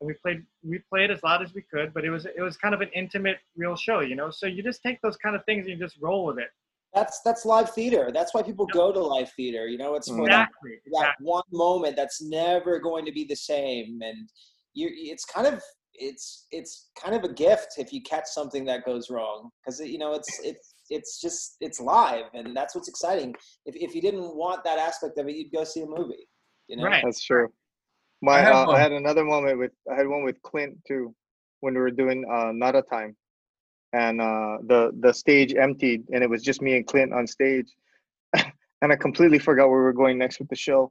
And we played we played as loud as we could, but it was it was kind of an intimate real show, you know. So you just take those kind of things and you just roll with it. That's that's live theater. That's why people go to live theater. You know, it's for that, that exactly. one moment that's never going to be the same, and you it's kind of it's it's kind of a gift if you catch something that goes wrong because you know it's it's it's just it's live and that's what's exciting. If if you didn't want that aspect of it, you'd go see a movie. You know, Right. That's true. My I uh. I had another moment with I had one with Clint too, when we were doing uh, time, and uh, the the stage emptied and it was just me and Clint on stage, and I completely forgot where we were going next with the show,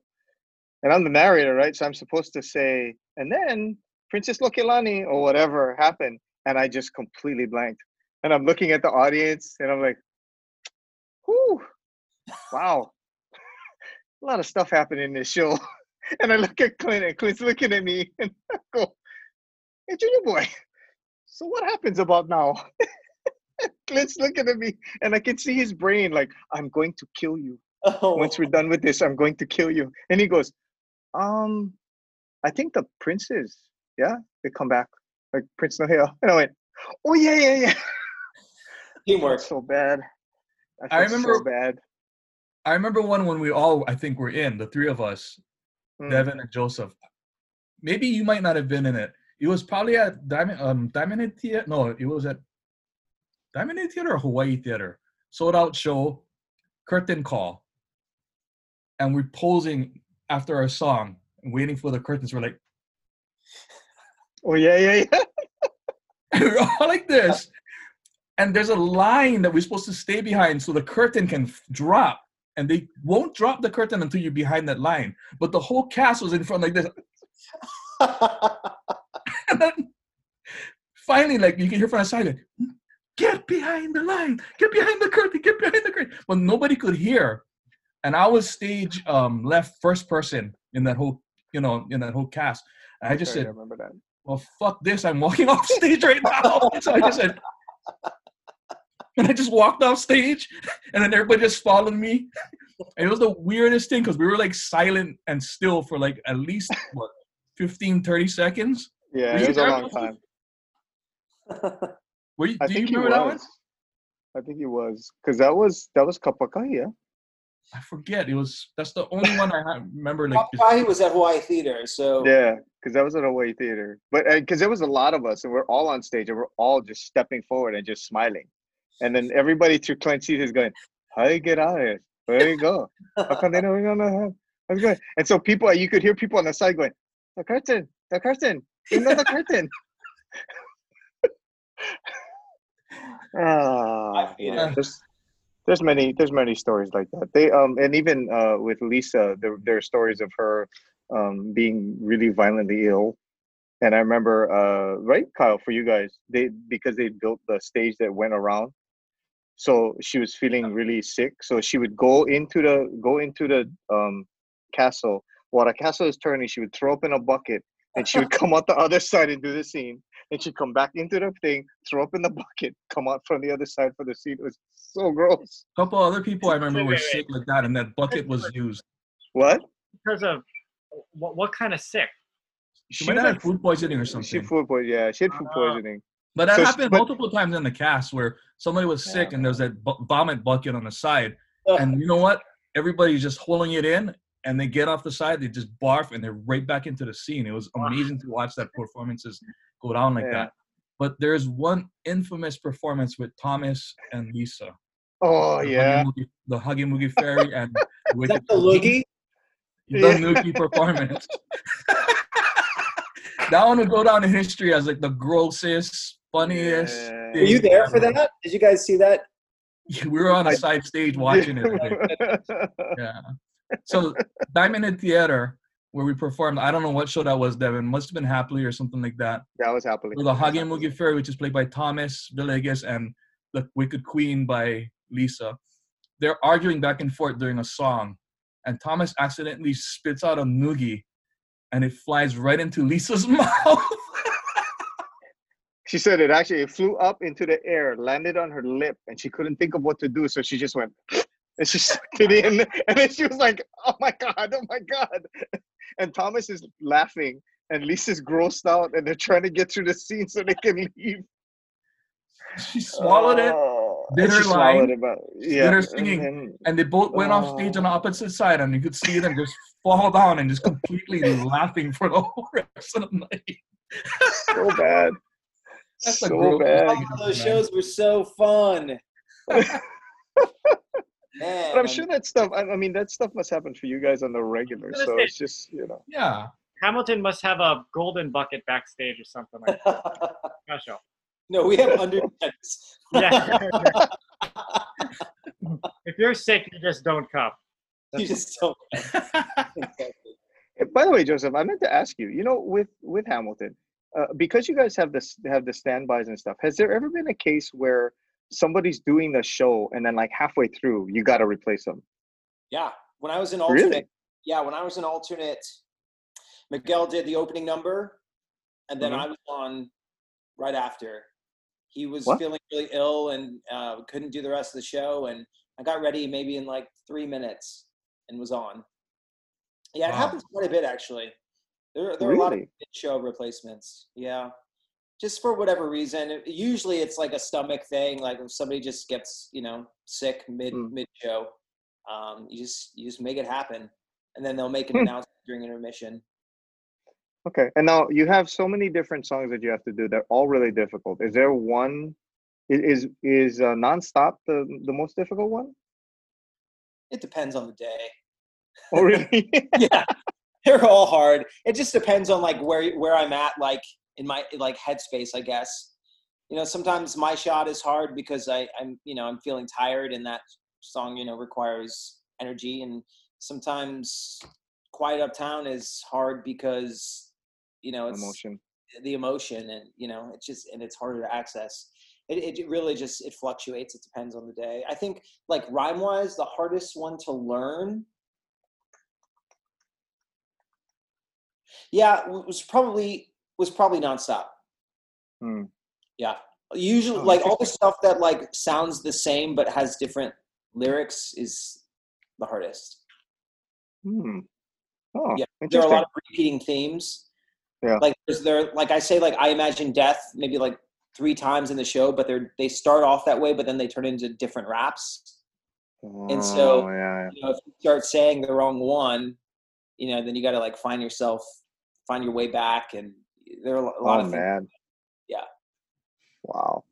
and I'm the narrator, right? So I'm supposed to say, and then Princess Lokilani or whatever happened, and I just completely blanked, and I'm looking at the audience and I'm like, whew, wow, a lot of stuff happened in this show. And I look at Clint, and Clint's looking at me, and I go, "Hey, Junior boy, so what happens about now?" Clint's looking at me, and I can see his brain like, "I'm going to kill you. Oh, Once we're done with this, I'm going to kill you." And he goes, "Um, I think the princes, yeah, they come back, like Prince Nohea." And I went, "Oh yeah, yeah, yeah." teamwork. so bad. I, I remember- so bad. I remember one when we all, I think, were in the three of us, Mm. Devin and Joseph. Maybe you might not have been in it. It was probably at Diamond, um, Diamond Theater. No, it was at Diamond Theater or Hawaii Theater. Sold out show, curtain call, and we're posing after our song and waiting for the curtains. We're like, Oh yeah, yeah, yeah. we're all like this, and there's a line that we're supposed to stay behind so the curtain can f- drop. And they won't drop the curtain until you're behind that line. But the whole cast was in front like this. And then finally, like you can hear from the side, like, get behind the line, get behind the curtain, get behind the curtain. But nobody could hear. And I was stage um, left first person in that whole, you know, in that whole cast. And I just Okay, said, I remember that. well, fuck this. I'm walking off stage right now. so I just said, and I just walked off stage, and then everybody just followed me. And it was the weirdest thing because we were like silent and still for like at least what 15, 30 seconds. Yeah, Were it was a long time. Were you, I do you think he remember that one? was. I think he was because that was that was Kapakahi, yeah. I forget. It was that's the only one I remember. Like, Papai was at Hawaii Theater, so Yeah, because that was at Hawaii Theater. But because there was a lot of us, and we're all on stage, and we're all just stepping forward and just smiling, and then everybody through seat is going, "How do you get out of here? Where do you go? How come they know we're gonna have?" I was going, and so people, you could hear people on the side going, "The curtain, the curtain, you know the curtain." Ah, yeah, there's, there's many, there's many stories like that. They um, and even uh, with Lisa, there there are stories of her um being really violently ill. And I remember, uh, right, Kyle, for you guys, they because they built the stage that went around, so she was feeling really sick. So she would go into the go into the um castle, while the castle is turning, she would throw up in a bucket, and she would come out the other side and do the scene. And she'd come back into the thing, throw up in the bucket, come out from the other side for the scene. It was so gross. A couple other people I remember were sick like that, and that bucket was used. What? Because of what, what kind of sick? She, She might have had like- food poisoning or something. She something. food poisoning. Yeah, she had food Ah. poisoning. But that So- happened but- multiple times in the cast where somebody was sick Yeah. and there was that bu- vomit bucket on the side. Ugh. And you know what? Everybody's just holding it in and they get off the side, they just barf and they're right back into the scene. It was amazing to watch that performances go down like Yeah. that. But there's one infamous performance with Thomas and Lisa. Oh the yeah. Huggy Moogie- the Huggy Moogie Fairy and Is that the loogie? the Yeah. Nuki performance. that one would go down in history as like the grossest, funniest. Yeah. Were you there for that? Did you guys see that? We were on a I- side stage watching it. I. Yeah. So Diamond Head Theater, where we performed, I don't know what show that was, Devin. Must have been Happily or something like that. that was happily. With the Huggy and Moogie Fairy, which is played by Thomas Villegas and the Wicked Queen by Lisa. They're arguing back and forth during a song, and Thomas accidentally spits out a noogie, and it flies right into Lisa's mouth. She said it actually it flew up into the air, landed on her lip, and she couldn't think of what to do, so she just went and she sucked it in, and then she was like, "Oh my god, oh my god!" And Thomas is laughing, and Lisa's grossed out, and they're trying to get through the scene so they can leave. she swallowed it, Oh, did and her line, it, but yeah, her and singing. then- and they both went off stage on the Oh. opposite side, and you could see them just fall down and just completely laughing for the whole rest of the night. so bad, That's a so bad. thing. Oh, those shows were so fun. Man, But I'm sure that stuff. I, I mean, that stuff must happen for you guys on the regular. So say- it's just you know. Yeah. Hamilton must have a golden bucket backstage or something like that. Special. no, we have under Yeah. if you're sick, you just don't come. you just don't. By the way, Joseph, I meant to ask you. You know, with with Hamilton, uh, because you guys have this have the standbys and stuff. Has there ever been a case where somebody's doing the show and then like halfway through you got to replace them? Yeah, when I was an Really? alternate, yeah, when I was an alternate, Miguel did the opening number, and then Mhm. I was on right after. He was What? feeling really ill and uh, couldn't do the rest of the show, and I got ready maybe in like three minutes and was on. Yeah, it Wow. happens quite a bit actually. There, there are a lot of Really? show replacements. Yeah, just for whatever reason. It- Usually, it's like a stomach thing. Like if somebody just gets you know sick mid Mm. mid show, um, you just you just make it happen, and then they'll make an Hmm. announcement during intermission. Okay, and now you have so many different songs that you have to do. They're all really difficult. Is there one? Is is uh, nonstop the the most difficult one? It depends on the day. Oh, really? yeah, they're all hard. It just depends on like where where I'm at, like in my like headspace, I guess. You know, sometimes my shot is hard because I, I'm you know I'm feeling tired, and that song you know requires energy, and sometimes Quiet Uptown is hard because you know it's Emotion. the emotion, and you know it's just and it's harder to access. It, it really just it fluctuates. It depends on the day. I think like rhyme wise, the hardest one to learn Yeah, was probably was probably nonstop. Hmm. Yeah, usually Oh, like all the stuff that like sounds the same but has different lyrics is the hardest. Hmm. Oh, Yeah, There are a lot of repeating themes. Yeah. Like there's there like I say like I imagine death maybe like three times in the show, but they're they start off that way, but then they turn into different raps. and so- Oh, yeah, yeah. You know, if you start saying the wrong one, you know, then you got to like find yourself, find your way back, and there are a lot oh of things. Yeah. Wow.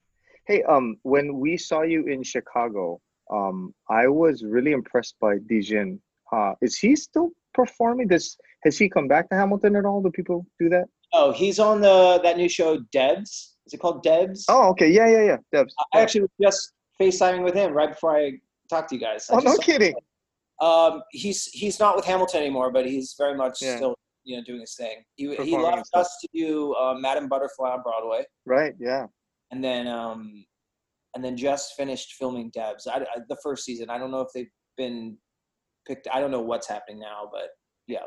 Hey, um, when we saw you in Chicago, um, I was really impressed by Dijin. Uh, is he still performing? Does has he come back to Hamilton at all? Do people do that? Oh, he's on the that new show Devs. Is it called Devs? Oh, okay. Yeah, yeah, yeah. Devs. I actually was just FaceTiming with him right before I talked to you guys. I Oh, no kidding. Um, he's he's not with Hamilton anymore, but he's very much Yeah. still you know doing his thing. He he left stuff. us to do uh, Madame Butterfly on Broadway, Right. Yeah. and then um, and then just finished filming Devs. I, I, the first season. I don't know if they've been picked. I don't know what's happening now, but yeah.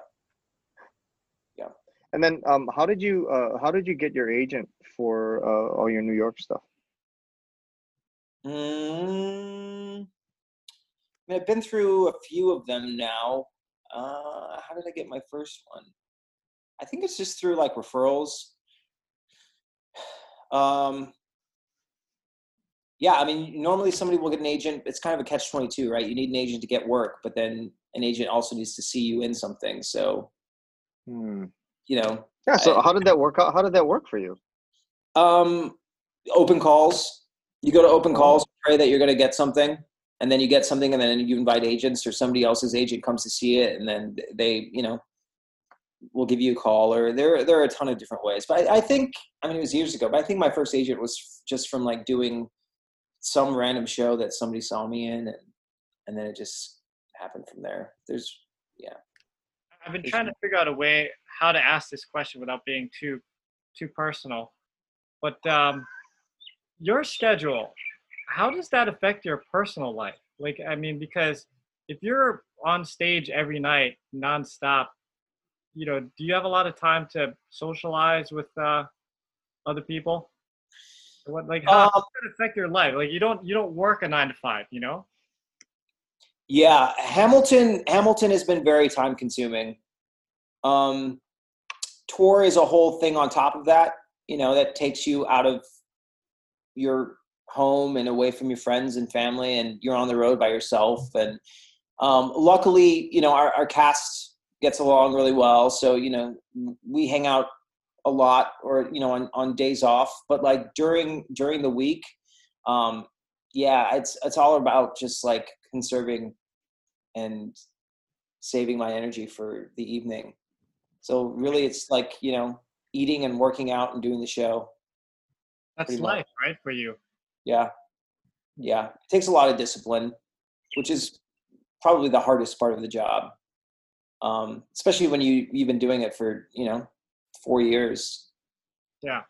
yeah. And then, um, how did you uh, how did you get your agent for uh, all your New York stuff? Mm, I mean, I've been through a few of them now. Uh, how did I get my first one? I think it's just through like referrals. Um, yeah, I mean, normally somebody will get an agent. It's kind of a catch twenty two, right? You need an agent to get work, but then an agent also needs to see you in something. So, Hmm. you know, Yeah. So I- how did that work out? How did that work for you? Um, open calls. You go to open Oh. calls, pray that you're going to get something, and then you get something, and then you invite agents, or somebody else's agent comes to see it, and then they, you know, will give you a call. Or there, there are a ton of different ways. But I, I think, I mean, it was years ago, but I think my first agent was just from like doing some random show that somebody saw me in, and and then it just happened from there. There's, yeah I've been trying to figure out a way how to ask this question without being too too personal. But um, your schedule, how does that affect your personal life? Like, I mean, because if you're on stage every night nonstop, you know, do you have a lot of time to socialize with uh, other people? What like how Um, does that affect your life? Like, you don't you don't work a nine to five, you know? Yeah, Hamilton Hamilton has been very time consuming. Um tour is a whole thing on top of that, you know, that takes you out of your home and away from your friends and family and you're on the road by yourself and um luckily, you know, our our cast gets along really well, so you know, we hang out a lot or you know on on days off, but like during during the week um yeah, it's it's all about just like conserving and saving my energy for the evening. So really, it's like you know eating and working out and doing the show. That's life, right, for you. Yeah, yeah. It takes a lot of discipline, which is probably the hardest part of the job. Um, especially when you you've been doing it for you know four years. Yeah.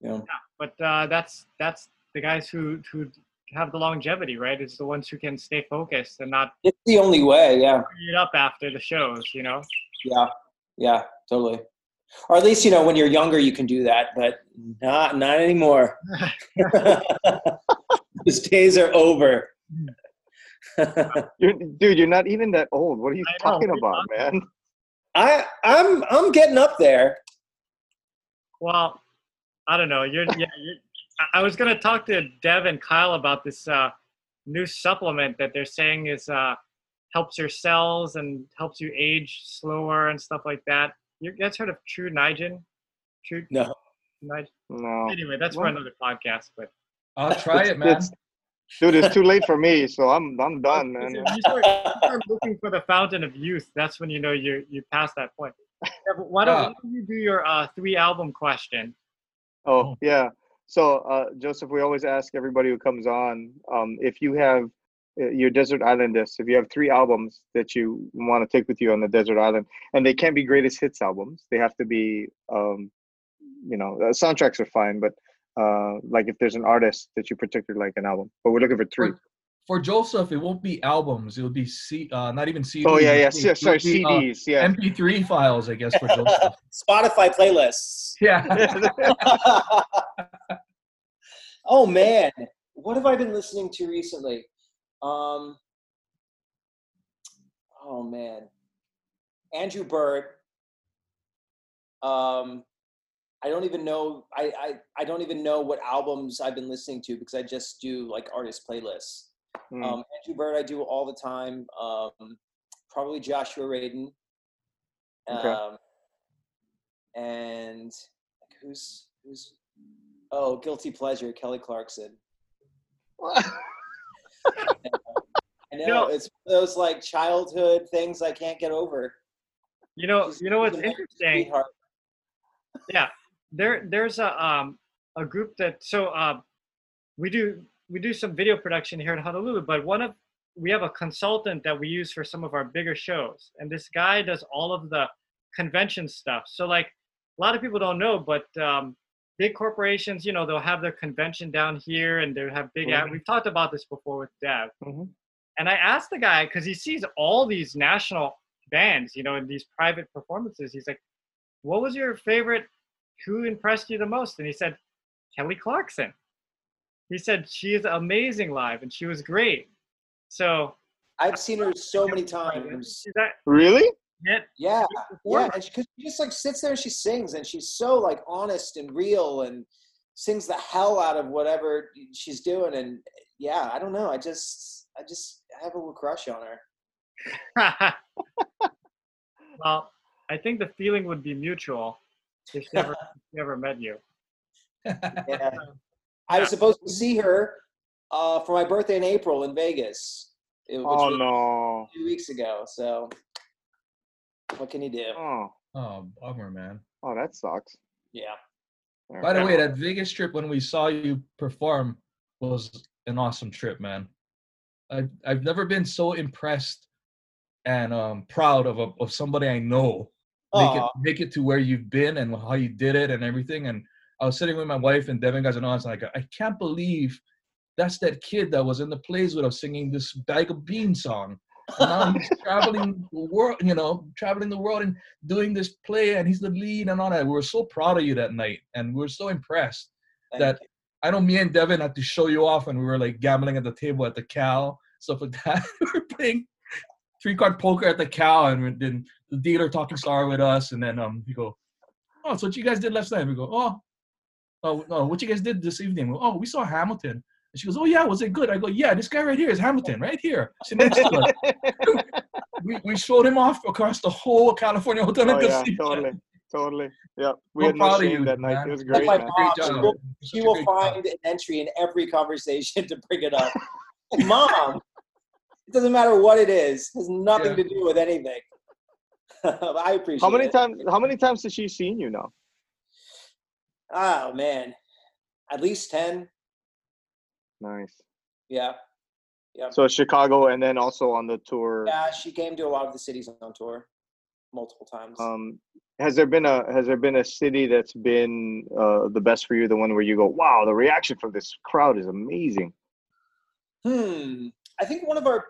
You know. but uh, that's that's the guys who who have the longevity, right? It's the ones who can stay focused and not It's the only way. Yeah. it up after the shows, you know. Yeah, yeah, totally. Or at least you know when you're younger you can do that, but not not anymore. Those days are over. You're, dude, you're not even that old. What are you I talking what are you about, man? I I'm I'm getting up there. Well, I don't know. You're yeah. You're, I- I was gonna talk to Dev and Kyle about this uh, new supplement that they're saying is uh, helps your cells and helps you age slower and stuff like that. You guys heard of Tru Niagen? True No. Niagen. No, Anyway, that's for another podcast. But I'll try it, man. it's- dude, it's too late for me, so I'm I'm done, man. Listen, you start, you start looking for the fountain of youth. That's when you know you're you past that point. Yeah, but why don't, Ah. why don't you do your uh, three album question? Oh yeah. So uh, Joseph, we always ask everybody who comes on um, if you have uh, your desert island disc, if you have three albums that you want to take with you on the desert island, and they can't be greatest hits albums. They have to be, um, you know, uh, soundtracks are fine, but uh, like if there's an artist that you particularly like an album, but we're looking for three. For, for Joseph, it won't be albums. It will be C, uh, not even CDs. Oh yeah, yeah, It'll be- s- sorry, it'll be, uh, CDs, yeah. MP3 files, I guess, for Joseph. Spotify playlists. yeah. oh man, what have I been listening to recently? Um, oh man, Andrew Bird. Um, I don't even know. I, I I don't even know what albums I've been listening to because I just do like artist playlists. Hmm. Um, Andrew Bird, I do all the time. Um, probably Joshua Radin. Okay. Um, and who's who's oh guilty pleasure Kelly Clarkson. I know No. it's one of those like childhood things I can't get over. You know, you know what's interesting? sweetheart. yeah there there's a um a group that so uh we do we do some video production here in honolulu but one of we have a consultant that we use for some of our bigger shows and this guy does all of the convention stuff so like a lot of people don't know but um big corporations you know they'll have their convention down here and they'll have big ad- Mhm. we've talked about this before with dev Mhm. and i asked the guy because he sees all these national bands you know in these private performances he's like what was your favorite? Who impressed you the most? And he said, Kelly Clarkson. He said she is amazing live and she was great. So I've seen her so many times. that Really? it? Yeah, yeah, performer. and because she, just like sits there and she sings, and she's so like honest and real, and sings the hell out of whatever she's doing. And yeah, I don't know. I just, I just have a little crush on her. well, I think the feeling would be mutual if she ever, if she ever met you. Yeah. I was supposed to see her uh, for my birthday in April in Vegas. It, which Oh was no. two weeks ago. So what can you do? Oh, oh, bummer, man. oh, that sucks. Yeah. By the way, that Vegas trip when we saw you perform was an awesome trip, man. I've I've never been so impressed and um, proud of a, of somebody I know make it make it to where you've been and how you did it and everything. And I was sitting with my wife and Devin guys and I was like, I can't believe that's that kid that was in the plays with us singing this bag of beans song. And now he's traveling the world, you know, traveling the world and doing this play, and he's the lead and all that. We were so proud of you that night, and we were so impressed Thank that I know me and Devin had to show you off, and we were like gambling at the table at the Cal, stuff like that. we were playing three card poker at the Cal, and then the dealer talking star with us, and then um, we go, oh, so what you guys did last night? We go, oh, oh, no, what you guys did this evening? Go, oh, we saw Hamilton. And she goes, oh yeah, was it good? I go, yeah, this guy right here is Hamilton, right here. Sitting next to us. we, we showed him off across the whole California Hotel Oh yeah, totally, totally. Yeah, we So had no proud shame you, that night. man. It was Like great, my man. mom, she will, she will great job. find an entry in every conversation to bring it up. Mom, it doesn't matter what it is. It has nothing Yeah. to do with anything. I appreciate How many it. times? How many times has she seen you now? Oh man, at least ten. Nice. Yeah, yeah. So Chicago, and then also on the tour. Yeah, she came to a lot of the cities on tour multiple times. Um, has there been a has there been a city that's been uh, the best for you? The one where you go, wow, the reaction from this crowd is amazing. Hmm. I think one of our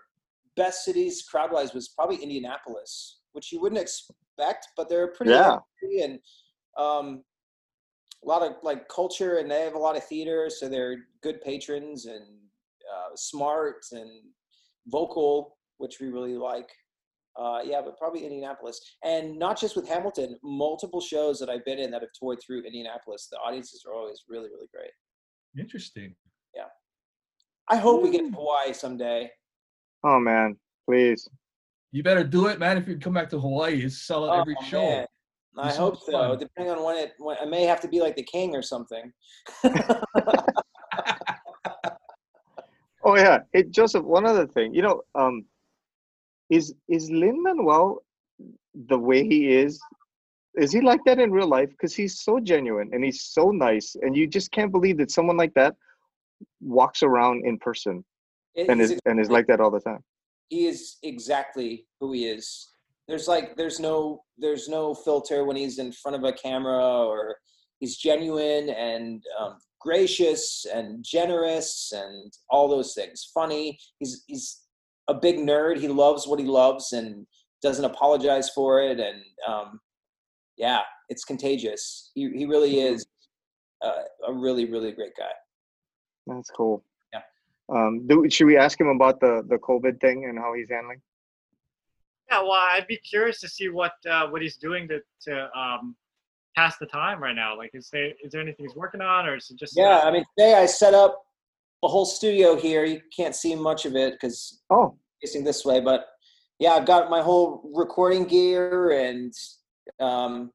best cities crowd wise was probably Indianapolis, which you wouldn't expect, but they're pretty Yeah. lively and um, a lot of like culture, and they have a lot of theater, so they're good patrons and uh, smart and vocal, which we really like. Uh, yeah, but probably Indianapolis, and not just with Hamilton. Multiple shows that I've been in that have toured through Indianapolis, the audiences are always really, really great. Interesting. Yeah, I hope we get to Hawaii someday. Oh man, please. You better do it, man. If you come back to Hawaii, you sell out every Oh, show. man. I It's hope so. fun. Depending on when it, when, I may have to be like the king or something. Oh yeah, hey Joseph. One other thing, you know, um, is is Lin Manuel the way he is? Is he like that in real life? Because he's so genuine and he's so nice, and you just can't believe that someone like that walks around in person It- and is and is like that all the time. he is exactly who he is. There's like there's no there's no filter when he's in front of a camera or he's genuine and um, gracious and generous and all those things. Funny. He's he's a big nerd. He loves what he loves and doesn't apologize for it. And um, yeah, it's contagious. He he really is uh, a really really great guy. That's cool. Yeah. Um, do should we ask him about the the COVID thing and how he's handling? Yeah, well, I'd be curious to see what uh, what he's doing to to um, pass the time right now. Like, is there is there anything he's working on, or is it just uh, Yeah, I mean today I set up a whole studio here. You can't see much of it because Oh, facing this way, but yeah, I've got my whole recording gear and um,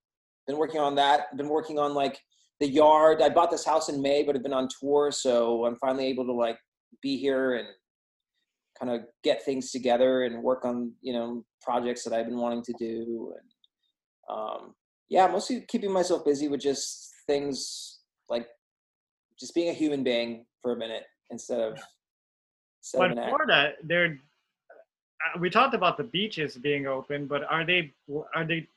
been working on that. Been working on like the yard. I bought this house in May, but I've been on tour, so I'm finally able to like be here and kind of get things together and work on you know projects that I've been wanting to do. And um, yeah, mostly keeping myself busy with just things like just being a human being for a minute instead of. instead Well, of in Florida, they're uh, we talked about the beaches being open, but are they are they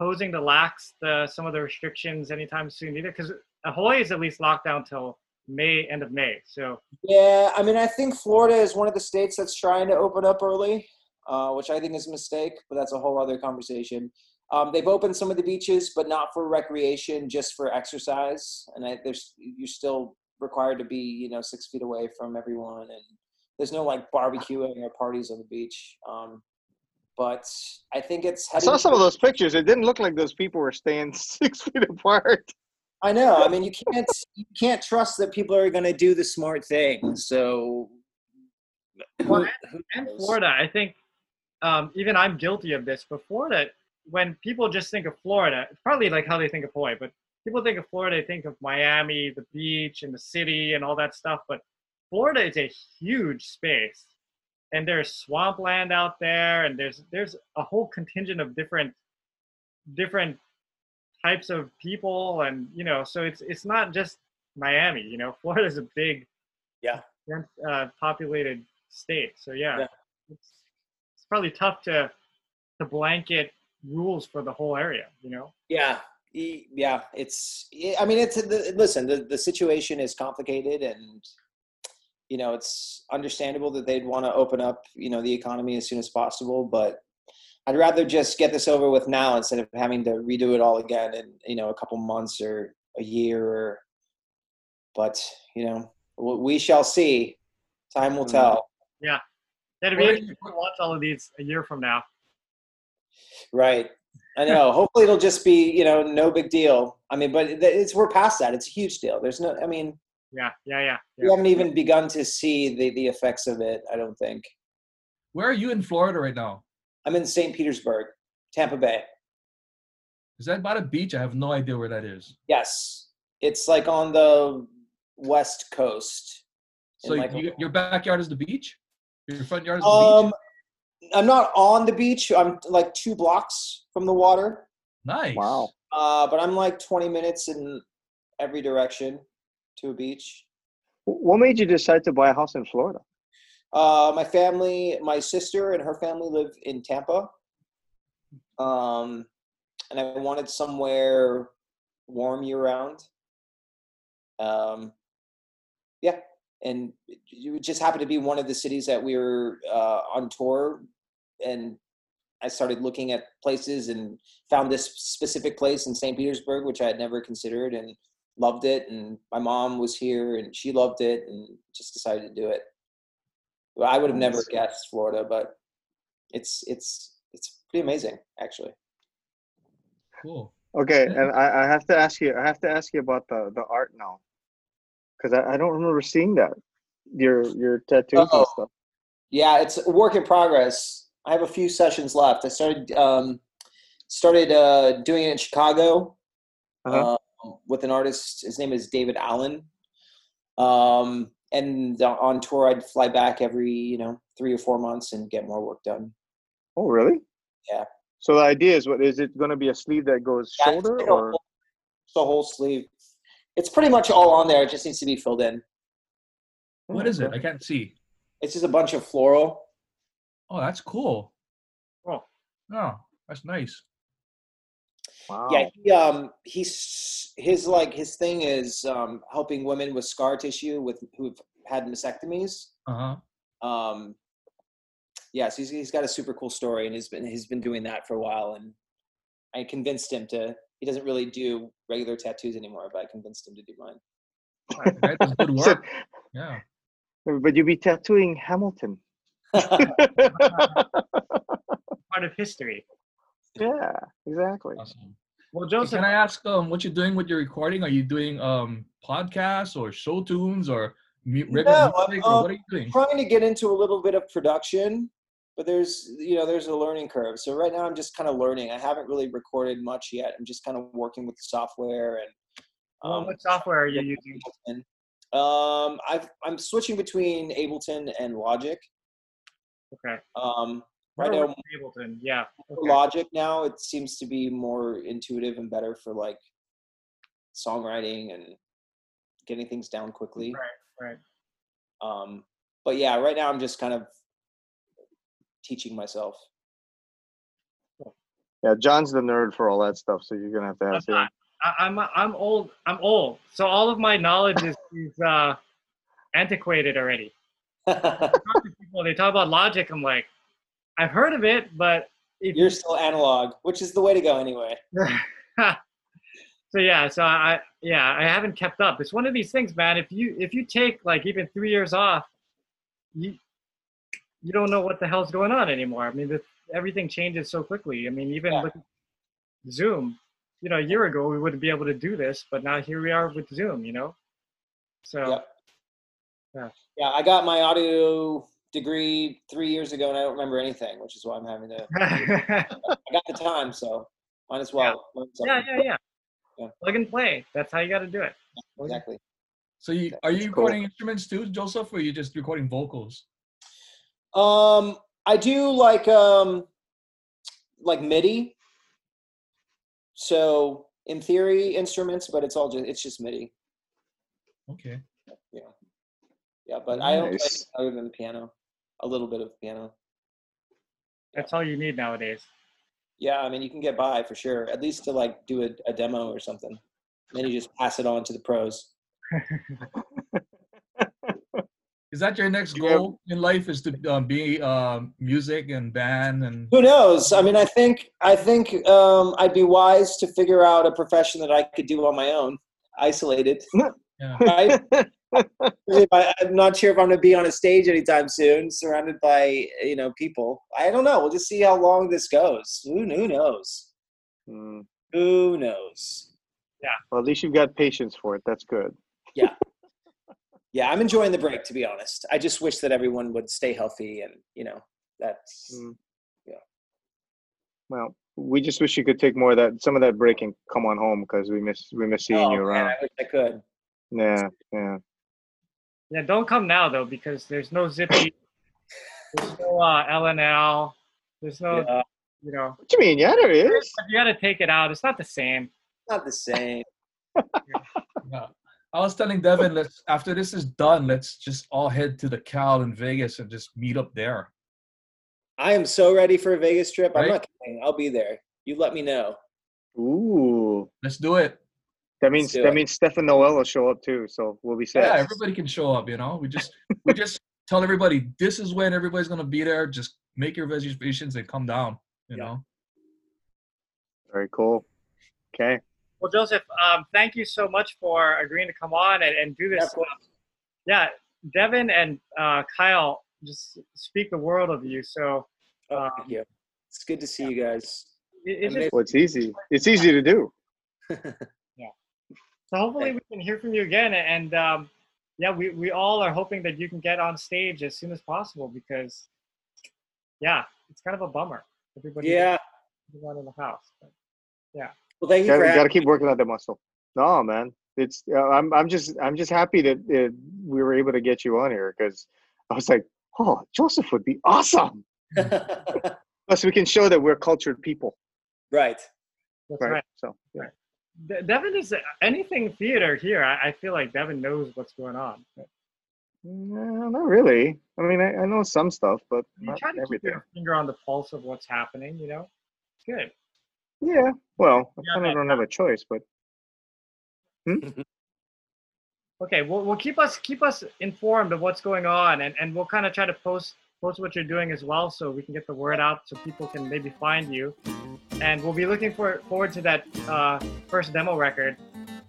posing to lax the some of the restrictions anytime soon either? Because Hawaii is at least locked down till May, end of May. So Yeah, I mean, I think Florida is one of the states that's trying to open up early, uh, which I think is a mistake, but that's a whole other conversation. Um, they've opened some of the beaches, but not for recreation, just for exercise. And I, there's you're still required to be you know six feet away from everyone, and there's no like barbecuing or parties on the beach. Um, but I think it's. I saw some of those pictures. It didn't look like those people were staying six feet apart. I know. I mean, you can't you can't trust that people are going to do the smart thing. So, well, and, and Florida, I think um, even I'm guilty of this. But Florida, when people just think of Florida, it's probably like how they think of Hawaii. But people think of Florida, they think of Miami, the beach, and the city, and all that stuff. But Florida is a huge space, and there's swampland out there, and there's there's a whole contingent of different different types of people and you know so it's it's not just miami you know florida is a big yeah uh, populated state so yeah, Yeah. It's, it's probably tough to to blanket rules for the whole area you know yeah, yeah. It's. I mean, it's. The, listen, the the situation is complicated, and you know, it's understandable that they'd want to open up, you know, the economy as soon as possible. But I'd rather just get this over with now instead of having to redo it all again in you know a couple months or a year. Or, but you know, we shall see. Time will Mhm. tell. that'd be interesting to watch all of these a year from now Right. I know. Hopefully, it'll just be you know no big deal. I mean, but it's we're past that. It's a huge deal. There's no. I mean, yeah yeah yeah, we haven't even begun to see the the effects of it. I don't think. Where are you in Florida right now? I'm in St. Petersburg, Tampa Bay. Is that by the beach? I have no idea where that is. Yes, it's like on the west coast. So In like a- you, your backyard is the beach? Your front yard is the beach? Um, I'm not on the beach. I'm like two blocks from the water. Nice. Wow. Uh, but I'm like 20 minutes in every direction to a beach. What made you decide to buy a house in Florida? Uh, my family, my sister and her family live in Tampa. Um, and I wanted somewhere warm year round. Um, yeah, and it- just happened to be one of the cities that we were uh, on tour, and I started looking at places and found this specific place in St. Petersburg, which I had never considered, and loved it. And my mom was here, and she loved it, and just decided to do it. Well, I would have never guessed Florida, but it's it's it's pretty amazing, actually. Cool. Okay, and I, I have to ask you. I have to ask you about the the art now, because I, I don't remember seeing that. Your your tattoos and Oh. stuff. Yeah, it's a work in progress. I have a few sessions left. I started um, started uh, doing it in Chicago Uh-huh. um, with an artist. His name is David Allen. Um, and on- on tour, I'd fly back every you know three or four months and get more work done. Oh, really? Yeah. So the idea is, what is it going to be a sleeve that goes Yeah, shoulder like a or? whole- it's the whole sleeve. It's pretty much all on there. It just needs to be filled in. What is it? I can't see. It's just a bunch of floral. Oh, that's cool. Oh. Oh, that's nice. Wow. Yeah, he, um, he's his like his thing is um, helping women with scar tissue with who've had mastectomies. Uh huh. Um, yes, he's he's got a super cool story, and he's been he's been doing that for a while. And I convinced him to. He doesn't really do regular tattoos anymore, but I convinced him to do mine. That is good So- Yeah. but you'll be tattooing Hamilton. part of history yeah, exactly. Awesome. well joseph Can I ask um what you're doing with your recording? Are you doing um podcasts or show tunes or mu- regular No, I'm, or um, what are you doing? trying to get into a little bit of production, but there's you know there's a learning curve. So right now I'm just kind of learning. I haven't really recorded much yet. I'm just kind of working with the software and um, what software are you using Ableton. Um, I've, I'm switching between Ableton and Logic. okay Um, right now, ableton yeah okay. Logic now it seems to be more intuitive and better for like songwriting and getting things down quickly. right right Um, but yeah, right now I'm just kind of teaching myself. Yeah, John's the nerd for all that stuff, so you're gonna have to I'm ask him. I, I'm I'm old. I'm old. So all of my knowledge is, is uh, antiquated already. I talk to people, they talk about logic. I'm like, I've heard of it, but if You're still analog, which is the way to go anyway. so yeah, so I yeah, I haven't kept up. It's one of these things, man. If you if you take like even three years off, you you don't know what the hell's going on anymore. I mean, the, everything changes so quickly. I mean, even Yeah. with Zoom, you know, a year ago we wouldn't be able to do this, but now here we are with Zoom. You know, so Yep. Yeah. Yeah, I got my audio degree three years ago, and I don't remember anything, which is why I'm having to. I got the time, so might as well. learn something. yeah, yeah, Yeah. Plug and play. That's how you got to do it. Exactly. So you are you That's cool. recording instruments too, Joseph, or are you just recording vocals? Um, I do like um, like MIDI. So in theory, instruments, but it's all just it's just MIDI. Okay. Yeah, Yeah, but I don't play Nice. other than piano. A little bit of piano. That's all you need nowadays. Yeah, I mean you can get by for sure. At least to like do a, a demo or something. then you just pass it on to the pros. Is that your next Do you goal in life? Is to um, be um, music and band and Who knows? I mean, I think I think um, I'd be wise to figure out a profession that I could do on my own, isolated. yeah. Right? I, I'm not sure if I'm going to be on a stage anytime soon, surrounded by you know people. I don't know. We'll just see how long this goes. Who, who knows? Mm, Who knows? Yeah. Well, at least you've got patience for it. That's good. Yeah, yeah, I'm enjoying the break. To be honest, I just wish that everyone would stay healthy, and you know, that's Mm. Yeah. Well, we just wish you could take more of that, some of that break and come on home because we miss we miss seeing oh, you man, around. I wish I could. Yeah, yeah. Yeah, don't come now though because there's no zippy, there's no uh, L&L, there's no, Yeah, you know, What do you mean? Yeah, there is. you got to take it out. It's not the same. not the same. yeah. I was telling Devin, let's after this is done, let's just all head to the Cal in Vegas and just meet up there. I am so ready for a Vegas trip. I'm not kidding. I'll be there. You let me know. Ooh, Let's do it. That means that it. means Steph and Noel will show up too, so we'll be set. Yeah, everybody can show up. You know, we just we just tell everybody this is when everybody's gonna be there. Just make your reservations and come down. You Yeah. know. Very cool. Okay. Well, Joseph, um, thank you so much for agreeing to come on and, and do this. of. Yeah, Devin and uh, Kyle just speak the world of you. So Oh, Um, thank you. It's good to see you guys. it, it's just, Well, it's easy. It's easy to do. so hopefully we can hear from you again. And um, yeah, we, we all are hoping that you can get on stage as soon as possible because, yeah, it's kind of a bummer. Everybody yeah. everyone in the house. But, Well, thank you Got, for got to keep working on that muscle. No, man. It's uh, I'm I'm just I'm just happy that uh, we were able to get you on here because I was like, oh, Joseph would be awesome. me. Plus, we can show that we're cultured people, right. that's right? right. So yeah. De- Devin is anything theater here. I, I feel like Devin knows what's going on. No, not really. I mean, I, I know some stuff, but You not try to keep your finger on the pulse of what's happening. You know, good. Yeah. Well, I Yeah, kind of don't have a choice, but hmm? Okay, well, well, keep us keep us informed of what's going on, and, and we'll kind of try to post post what you're doing as well, so we can get the word out, so people can maybe find you. And we'll be looking for forward to that uh, first demo record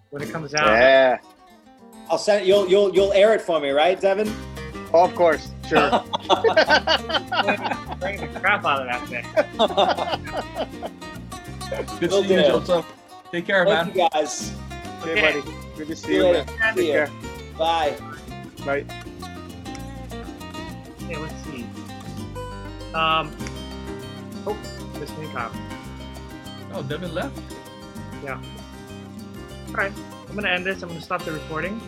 when it comes out. yeah. I'll send you'll you'll you'll air it for me, right, Devin? Oh, of course, sure. Bring the crap out of that thing. Good Will seeing you, do. Joseph. Take care, man. Thank you guys. okay, Okay. buddy. Good to see See you, you man. Take See care. Bye. Bye. Okay, let's see. Um, oh, this thing cop. Oh, Devin left. Yeah. All right, I'm gonna end this. I'm gonna stop the recording.